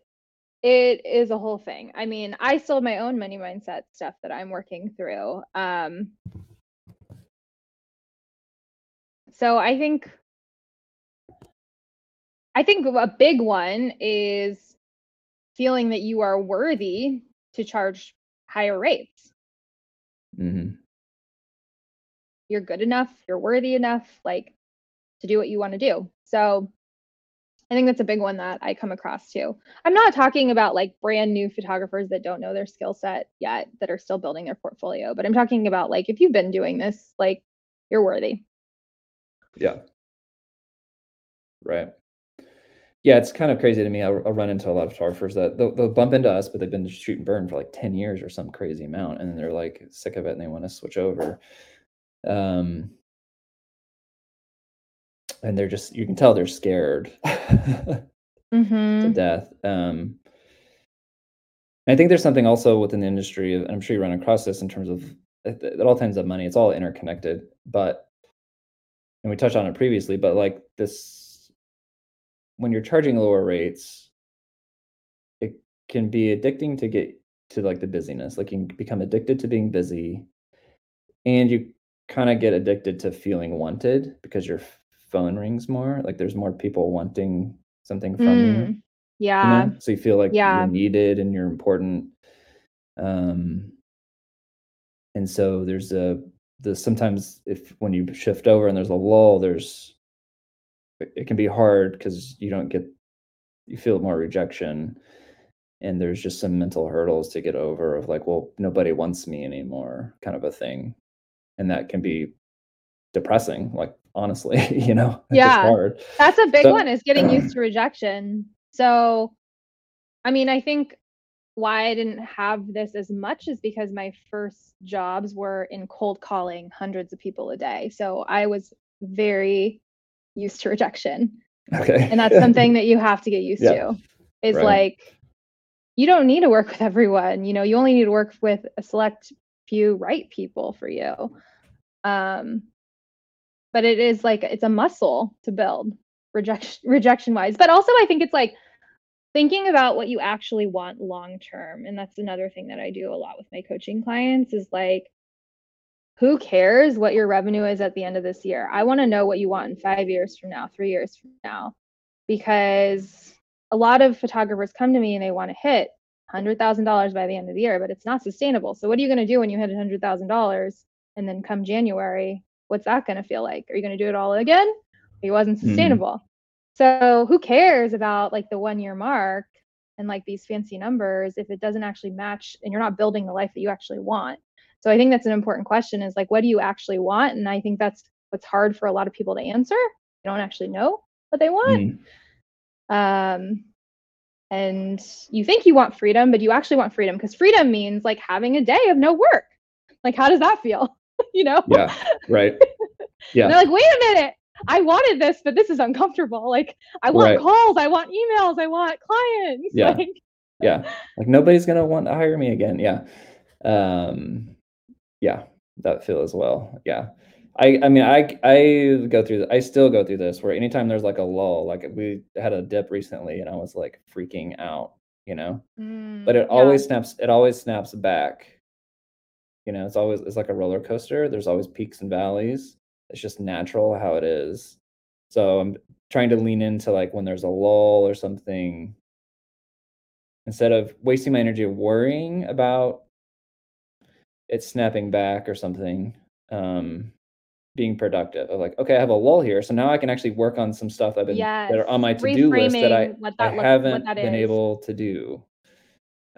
it is a whole thing i mean i still have my own money mindset stuff that i'm working through um so i think i think a big one is feeling that you are worthy to charge higher rates Mhm. you're good enough you're worthy enough like to do what you want to do so i think that's a big one that i come across too i'm not talking about like brand new photographers that don't know their skill set yet that are still building their portfolio but i'm talking about like if you've been doing this like you're worthy Yeah. Right. Yeah, it's kind of crazy to me. I'll, I'll run into a lot of photographers that they'll, they'll bump into us, but they've been shooting burn for like 10 years or some crazy amount. And then they're like sick of it and they want to switch over. Um, and they're just, you can tell they're scared to mm-hmm. death. Um, I think there's something also within the industry, and I'm sure you run across this in terms of at all times of money, it's all interconnected. But, and we touched on it previously, but like this, when you're charging lower rates, it can be addicting to get to like the busyness. Like you can become addicted to being busy, and you kind of get addicted to feeling wanted because your phone rings more. Like there's more people wanting something from you Mm, you yeah know? so you feel like Yeah. you're needed and you're important um and so there's a the sometimes if when you shift over and there's a lull there's it, can be hard because you don't get you feel more rejection and there's just some mental hurdles to get over of like well nobody wants me anymore kind of a thing and that can be depressing like honestly you know Yeah. hard That's a big So- one is getting used to rejection. So, I mean, I think why I didn't have this as much is because my first jobs were in cold calling hundreds of people a day. So I was very used to rejection. okay And that's something that you have to get used Yeah. to. Is Right. like you don't need to work with everyone. You know, you only need to work with a select few right people for you. Um but it is like it's a muscle to build rejection rejection wise but also i think it's like thinking about what you actually want long term. And that's another thing that I do a lot with my coaching clients is like, who cares what your revenue is at the end of this year? I want to know what you want in five years from now, three years from now, because a lot of photographers come to me and they want to hit $100,000 by the end of the year, but it's not sustainable. So, what are you going to do when you hit $100,000 and then come January? What's that going to feel like? Are you going to do it all again? It wasn't mm-hmm. sustainable. Mm. So, who cares about like the one year mark and like these fancy numbers if it doesn't actually match and you're not building the life that you actually want? So, I think that's an important question is like, what do you actually want? And I think that's what's hard for a lot of people to answer. They don't actually know what they want. Mm. Um, and you think you want freedom, but you actually want freedom because freedom means like having a day of no work. Like, how does that feel? you know? Yeah. Right. Yeah. they're like, wait a minute. I wanted this, but this is uncomfortable. Like, I want right. calls, I want emails, I want clients. Yeah. Like, yeah. Like nobody's gonna want to hire me again. Yeah. Um yeah, that feel as well. Yeah. I I mean I I go through I still go through this where anytime there's like a lull, like we had a dip recently and I was like freaking out, you know. Mm, but it yeah. always snaps it always snaps back. You know, it's always it's like a roller coaster. There's always peaks and valleys. It's just natural how it is. So I'm trying to lean into like when there's a lull or something instead of wasting my energy worrying about it snapping back or something um being productive of like okay i have a lull here so now i can actually work on some stuff i've been yes. that are on my to-do list that i, that I haven't been able to do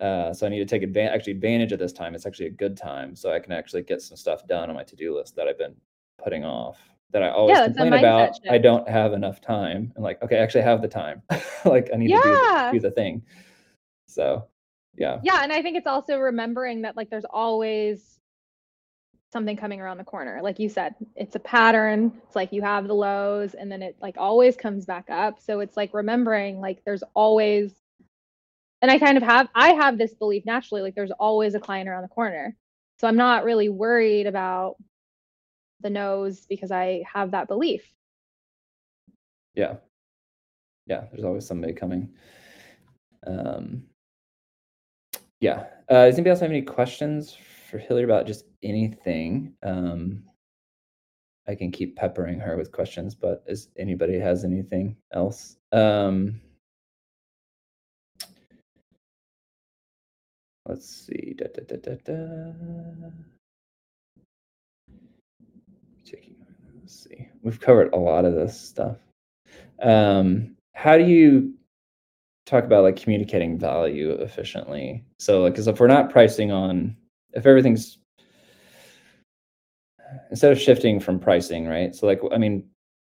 uh, so i need to take advantage actually advantage of this time it's actually a good time so i can actually get some stuff done on my to-do list that i've been putting off that i always yeah, complain about shift. i don't have enough time and like okay i actually have the time like i need yeah. to do the, do the thing so yeah yeah and i think it's also remembering that like there's always something coming around the corner. Like you said, it's a pattern. It's like you have the lows and then it like always comes back up. So it's like remembering like there's always and I kind of have I have this belief naturally like there's always a client around the corner. So I'm not really worried about the no's because I have that belief. Yeah. Yeah, there's always somebody coming. Um yeah. Uh, does anybody else have any questions for Hillary about just anything. Um, I can keep peppering her with questions, but is anybody has anything else? Um, let's see. Da, da, da. Let's see. We've covered a lot of this stuff. Um, how do you talk about like communicating value efficiently? So, like, because if we're not pricing on if everything's instead of shifting from pricing, right? So like I mean,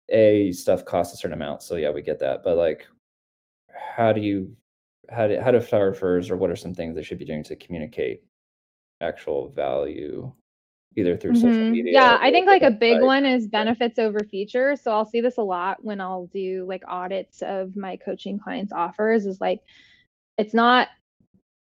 a stuff costs a certain amount, so yeah, we get that. But like, how do you how do how do photographers or what are some things they should be doing to communicate actual value either through mm-hmm. social media yeah i think like a big one is benefits over features so i'll see this a lot when i'll do like audits of my coaching clients offers is like it's not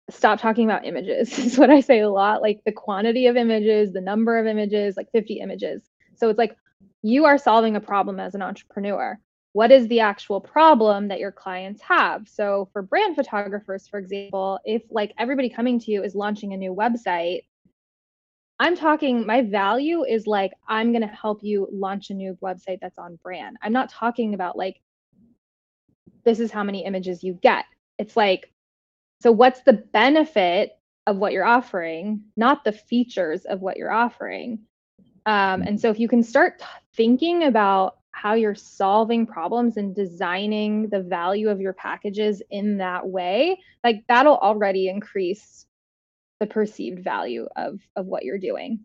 stop talking about images is what I say a lot. Like the quantity of images, the number of images, like 50 images. So it's like you are solving a problem as an entrepreneur. What is the actual problem that your clients have? So for brand photographers, for example, if like everybody coming to you is launching a new website, I'm talking, my value is like, I'm going to help you launch a new website that's on brand. I'm not talking about like, this is how many images you get. It's like, so, what's the benefit of what you're offering, not the features of what you're offering? Um, and so, if you can start t- thinking about how you're solving problems and designing the value of your packages in that way, like that'll already increase the perceived value of of what you're doing.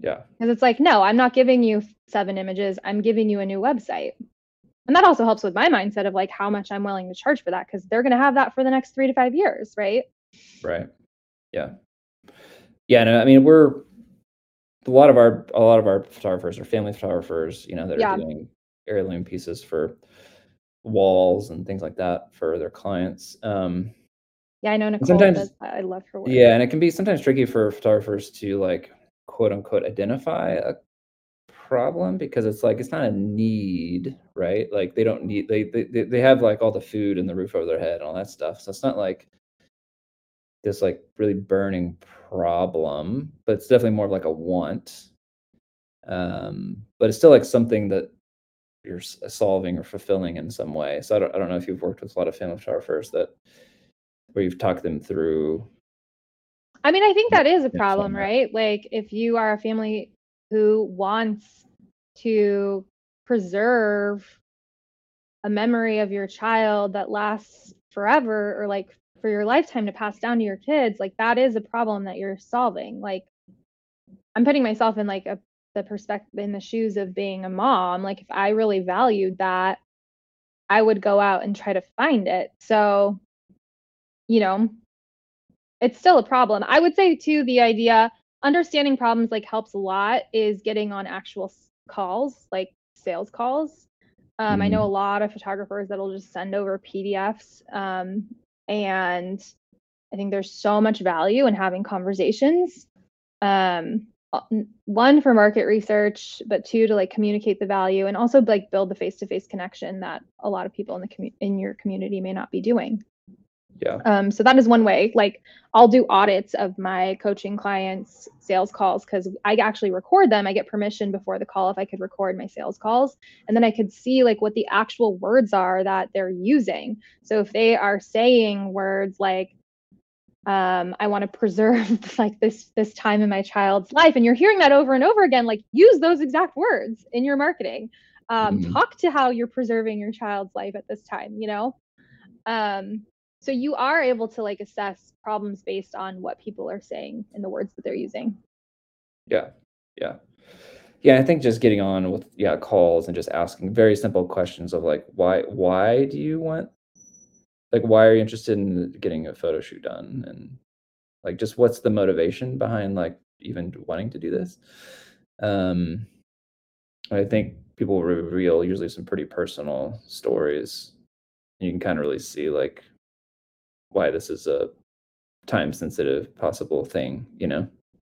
Yeah. Because it's like, no, I'm not giving you seven images. I'm giving you a new website and that also helps with my mindset of like how much i'm willing to charge for that because they're going to have that for the next three to five years right right yeah yeah no i mean we're a lot of our a lot of our photographers are family photographers you know that yeah. are doing heirloom pieces for walls and things like that for their clients um yeah i know nicole sometimes does, i love her work yeah and it can be sometimes tricky for photographers to like quote unquote identify a problem because it's like it's not a need, right? Like they don't need they they they have like all the food and the roof over their head and all that stuff. So it's not like this like really burning problem, but it's definitely more of like a want. Um, but it's still like something that you're solving or fulfilling in some way. So I don't I don't know if you've worked with a lot of family photographers that where you've talked them through I mean, I think that is a problem, right? Like if you are a family who wants to preserve a memory of your child that lasts forever or like for your lifetime to pass down to your kids, like that is a problem that you're solving. Like I'm putting myself in like a the perspective in the shoes of being a mom. Like if I really valued that, I would go out and try to find it. So, you know, it's still a problem. I would say too the idea understanding problems like helps a lot is getting on actual calls, like sales calls. Um, mm I know mm-hmm. a lot of photographers that'll just send over PDFs, um, and I think there's so much value in having conversations. Um, one for market research, but two to like communicate the value and also like build the face-to-face connection that a lot of people in the commu- in your community may not be doing. Yeah. Um, so that is one way. Like I'll do audits of my coaching clients' sales calls because I actually record them. I get permission before the call if I could record my sales calls. And then I could see like what the actual words are that they're using. So if they are saying words like, um, I want to preserve like this this time in my child's life, and you're hearing that over and over again, like use those exact words in your marketing. Um, mm-hmm. Talk to how you're preserving your child's life at this time, you know. Um, so you are able to like assess problems based on what people are saying and the words that they're using. Yeah yeah. Yeah i think just getting on with yeah calls and just asking very simple questions of like why why do you want like why are you interested in getting a photo shoot done? And like just what's the motivation behind like even wanting to do this? Um i think people reveal usually some pretty personal stories. You can kind of really see like why this is a time sensitive possible thing you know?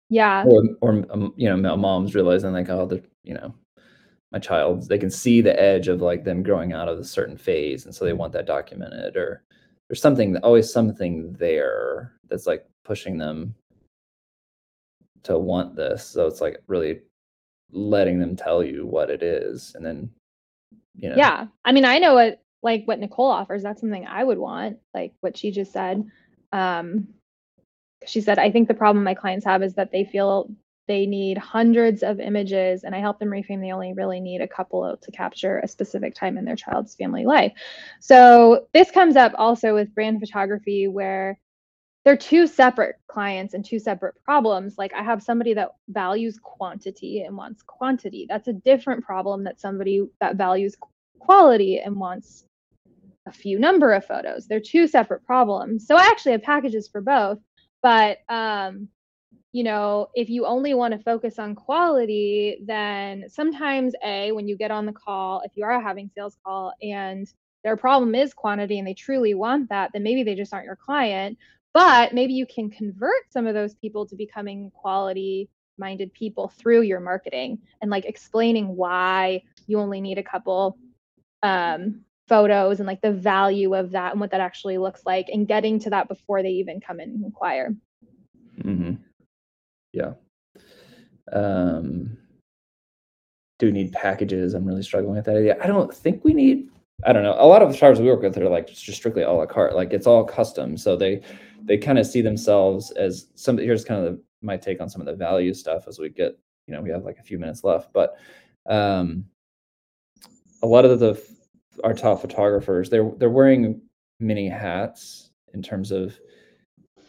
Yeah. Or or um, you know moms realizing like oh the you know my child they can see the edge of like them growing out of a certain phase and so they want that documented or there's something always something there that's like pushing them to want this. So it's like really letting them tell you what it is and then you know. Yeah. I mean i know what like what Nicole offers, that's something I would want, like what she just said. Um, she said, I think the problem my clients have is that they feel they need hundreds of images and I help them reframe. They only really need a couple to capture a specific time in their child's family life. So this comes up also with brand photography where they're two separate clients and two separate problems. Like I have somebody that values quantity and wants quantity. That's a different problem that somebody that values quality and wants a few number of photos. They're two separate problems. So I actually have packages for both, but um, you know, if you only want to focus on quality, then sometimes a when you get on the call, if you are having sales call and their problem is quantity and they truly want that, then maybe they just aren't your client. But maybe you can convert some of those people to becoming quality minded people through your marketing and like explaining why you only need a couple um, photos and like the value of that and what that actually looks like and getting to that before they even come in and inquire. Mm-hmm. yeah. Um do we need packages? I'm really struggling with that idea. I don't think we need i don't know. A lot of the stars we work with are like just strictly a la carte. Like it's all custom. So they they kind of see themselves as some here's kind of the, my take on some of the value stuff as we get you know we have like a few minutes left. But um a lot of the our top photographers they're they're wearing many hats in terms of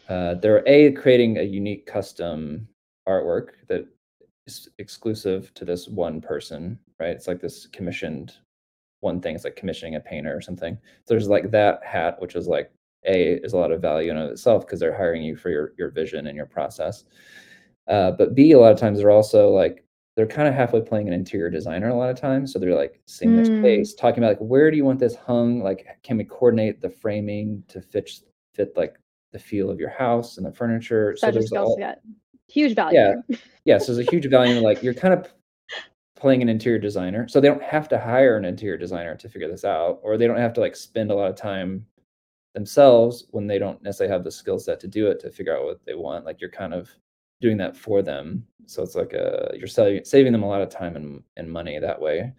uh, they're a creating a unique custom artwork that is exclusive to this one person right? It's like this commissioned one thing it's like commissioning a painter or something. So there's like that hat which is like a is a lot of value in of itself because they're hiring you for your your vision and your process. Uh, but b a lot of times they're also like they're kind of halfway playing an interior designer a lot of times. So they're like seeing mm. their space, talking about like where do you want this hung? Like, can we coordinate the framing to fit fit like the feel of your house and the furniture? Such so there's all, huge value. Yeah, yeah. So there's a huge value. Like you're kind of playing an interior designer so they don't have to hire an interior designer to figure this out or they don't have to like spend a lot of time themselves when they don't necessarily have the skill set to do it to figure out what they want like you're kind of doing that for them. So it's like a you're saving, saving them a lot of time and, and money that way.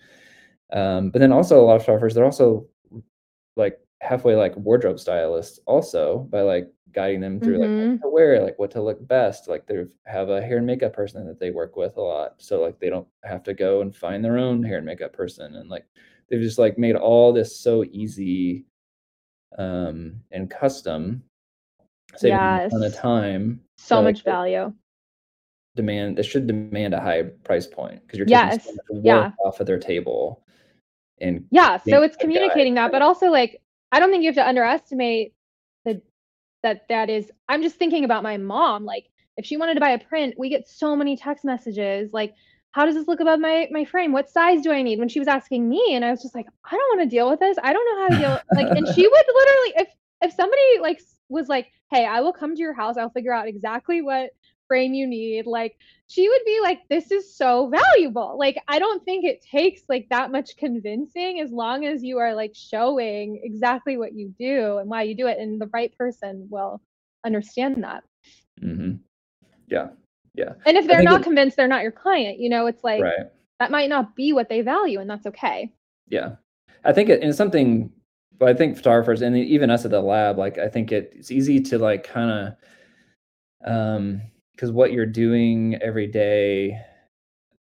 Um, but then also a lot of photographers they're also like halfway like wardrobe stylists also by like guiding them through like Mhm. what to wear like what to look best. Like they have a hair and makeup person that they work with a lot. So like they don't have to go and find their own hair and makeup person. And like they've just like made all this so easy um and custom saving them a ton of time. So Like, much value. Demand they should demand a high price point because you're taking Yes, so work yeah. off of their table and Yeah, so it's communicating that, but also like I don't think you have to underestimate the that that is I'm just thinking about my mom like if she wanted to buy a print, we get so many text messages like how does this look above my my frame? What size do I need? When she was asking me and I was just like I don't want to deal with this. I don't know how to deal like and she would literally if if somebody like was like, "Hey, I will come to your house. I'll figure out exactly what frame you need." Like she would be like this is so valuable like i don't think it takes like that much convincing as long as you are like showing exactly what you do and why you do it and the right person will understand that Mm-hmm. yeah yeah and if they're not it- convinced they're not your client you know it's like right that might not be what they value and that's okay Yeah, I think it, and it's something. But I think photographers and even us at the lab, like I think it, it's easy to like kind of, um, because what you're doing every day,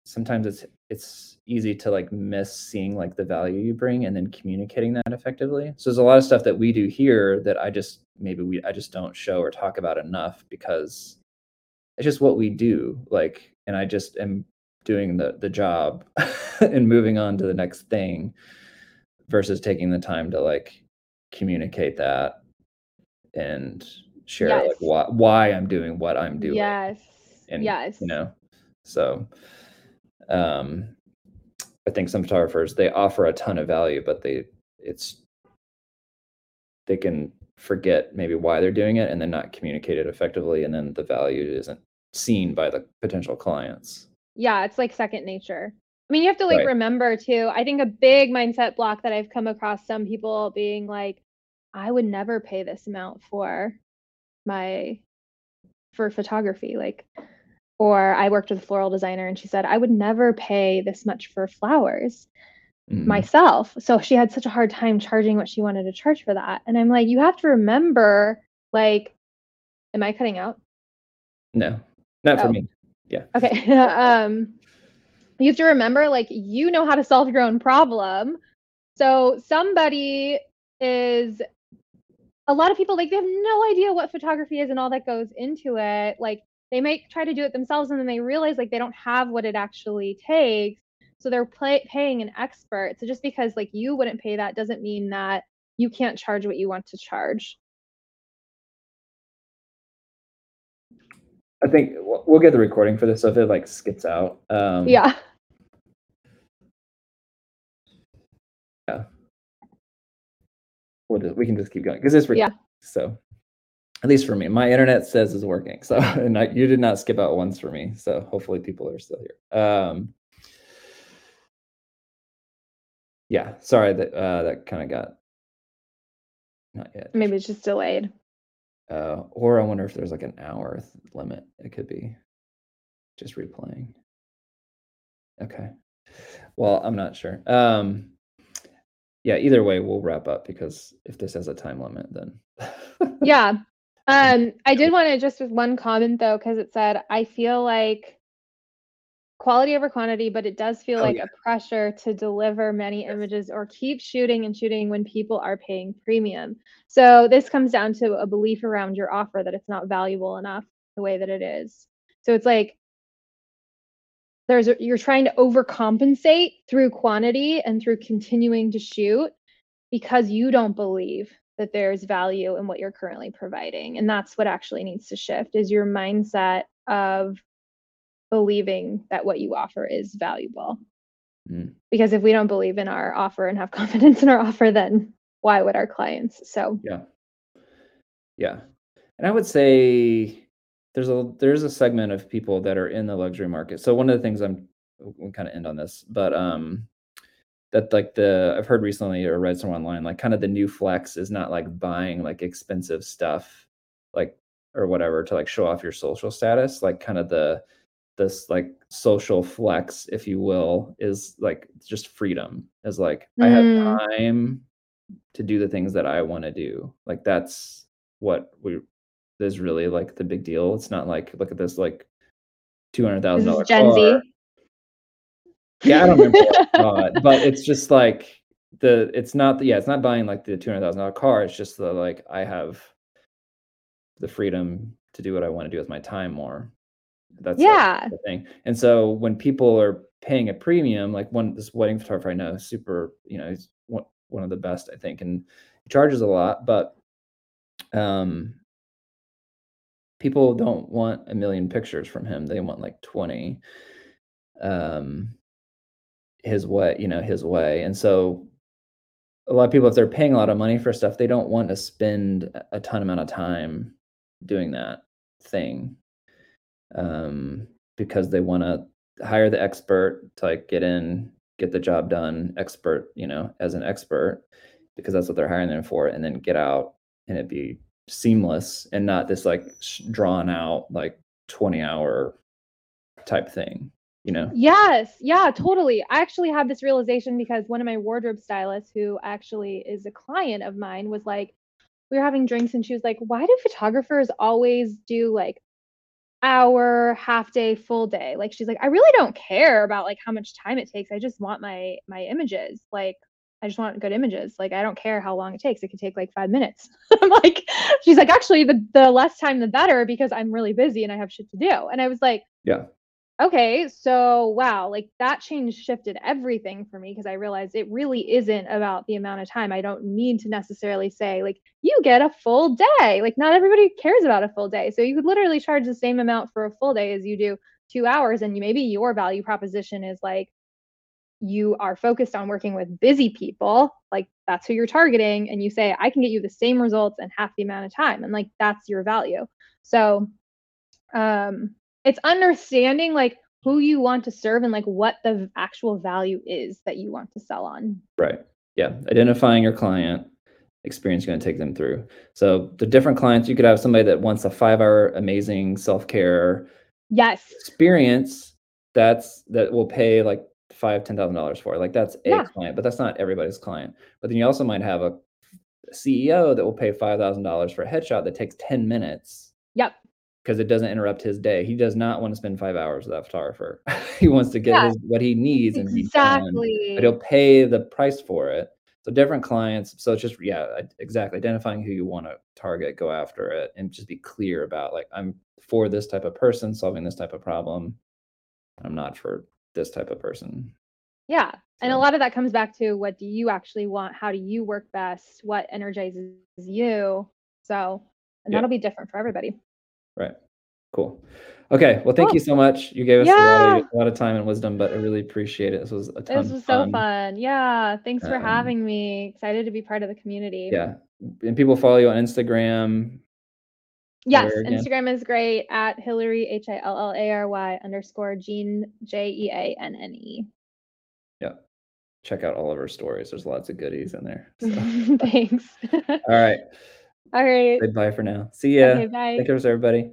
sometimes it's it's easy to like miss seeing like the value you bring and then communicating that effectively. So there's a lot of stuff that we do here that I just maybe we I just don't show or talk about enough because it's just what we do. Like, and I just am doing the the job and moving on to the next thing versus taking the time to like communicate that and share like why why I'm doing what I'm doing. yes. and yes. you know so um i think some photographers they offer a ton of value but they it's they can forget maybe why they're doing it and then not communicate it effectively and then the value isn't seen by the potential clients. Yeah it's like second nature. I mean you have to like Right. remember too i think a big mindset block that i've come across some people being like i would never pay this amount for my for photography like or i worked with a floral designer and she said i would never pay this much for flowers Mhm. myself so she had such a hard time charging what she wanted to charge for that and i'm like you have to remember like am i cutting out no not for me. Yeah. Okay. um you have to remember like you know how to solve your own problem. So somebody is a lot of people like they have no idea what photography is and all that goes into it. Like they might try to do it themselves and then they realize like they don't have what it actually takes. So they're pay- paying an expert. So just because like you wouldn't pay that doesn't mean that you can't charge what you want to charge. i think we'll, get the recording for this so if it like skips out um Yeah. We'll just, we can just keep going because it's Yeah. so. At least for me my internet says is working so and I, you did not skip out once for me so hopefully people are still here. Um yeah sorry that uh that kind of got not yet. Maybe it's just delayed. uh or i wonder if there's like an hour limit it could be just replaying. Okay. Well i'm not sure. Um yeah either way we'll wrap up because if this has a time limit then yeah. Um i did want to just with one comment though because it said i feel like quality over quantity but it does feel Oh, like yeah. a pressure to deliver many images or keep shooting and shooting when people are paying premium. So this comes down to a belief around your offer that it's not valuable enough the way that it is. So it's like there's a, you're trying to overcompensate through quantity and through continuing to shoot because you don't believe that there's value in what you're currently providing and that's what actually needs to shift is your mindset of believing that what you offer is valuable Mm. because if we don't believe in our offer and have confidence in our offer then why would our clients so Yeah. Yeah. And I would say there's a there's a segment of people that are in the luxury market. So one of the things I'm we kind of end on this, but um, that like the I've heard recently or read somewhere online like kind of the new flex is not like buying like expensive stuff like or whatever to like show off your social status like kind of the this like social flex if you will is like just freedom is like mm. i have mm. time to do the things that i want to do like that's what we is really like the big deal it's not like look at this like $200000 gen car. z yeah, I don't remember what but it's just like the it's not the, yeah, it's not buying like the two hundred thousand dollar car. It's just the like I have the freedom to do what I want to do with my time more. That's yeah like the thing. And so when people are paying a premium, like one this wedding photographer I know, super, you know, he's one one of the best, I think, and he charges a lot, but um people don't want a million pictures from him. They want like 20. Um his way, you know, his way. And so a lot of people, if they're paying a lot of money for stuff, they don't want to spend a ton amount of time doing that thing. Um, because they want to hire the expert to like get in, get the job done, expert, you know, as an expert, because that's what they're hiring them for, and then get out and it be seamless and not this like drawn out like 20 hour type thing you know? Yes yeah totally. I actually had this realization because one of my wardrobe stylists who actually is a client of mine was like we were having drinks and she was like why do photographers always do like hour half day full day? Like she's like i really don't care about like how much time it takes. I just want my my images. Like I just want good images. Like I don't care how long it takes. It could take like five minutes. I'm like, she's like, actually, the the less time the better because I'm really busy and I have shit to do. And I was like, yeah, okay, so wow, like that change shifted everything for me because I realized it really isn't about the amount of time. I don't need to necessarily say, like, you get a full day. Like, not everybody cares about a full day. So you could literally charge the same amount for a full day as you do two hours. And maybe your value proposition is like, you are focused on working with busy people, like that's who you're targeting, and you say, I can get you the same results in half the amount of time. And like that's your value. So um it's understanding like who you want to serve and like what the actual value is that you want to sell on. Right. Yeah. Identifying your client experience you're going to take them through. So the different clients, you could have somebody that wants a five hour amazing self-care yes experience that's that will pay like five, ten thousand dollars for. Like that's a yeah. client, but that's not everybody's client. But then you also might have a CEO that will pay five thousand dollars for a headshot that takes 10 minutes. Yep because it doesn't interrupt his day. He does not want to spend five hours with that photographer. he wants to get yeah. his, what he needs and exactly. Done, but he'll pay the price for it. So different clients. So it's just yeah, exactly identifying who you want to target, go after it, and just be clear about like I'm for this type of person solving this type of problem. I'm not for this type of person. Yeah. So. And a lot of that comes back to what do you actually want? How do you work best? What energizes you? So, and yeah. that'll be different for everybody. Right. Cool. Okay. Well, thank cool. you so much. You gave us yeah. a, lot of, a, lot of, time and wisdom, but I really appreciate it. This was a ton. This was so fun. Yeah. Thanks for um, having me. Excited to be part of the community. Yeah. And people follow you on Instagram. Yes, Instagram is great at Hillary H I L L A R Y underscore Jeanne J E A N N E. Yeah. Check out all of her stories. There's lots of goodies in there. So. Thanks. all right. All right. Goodbye for now. See ya. Okay, bye. Take care, everybody.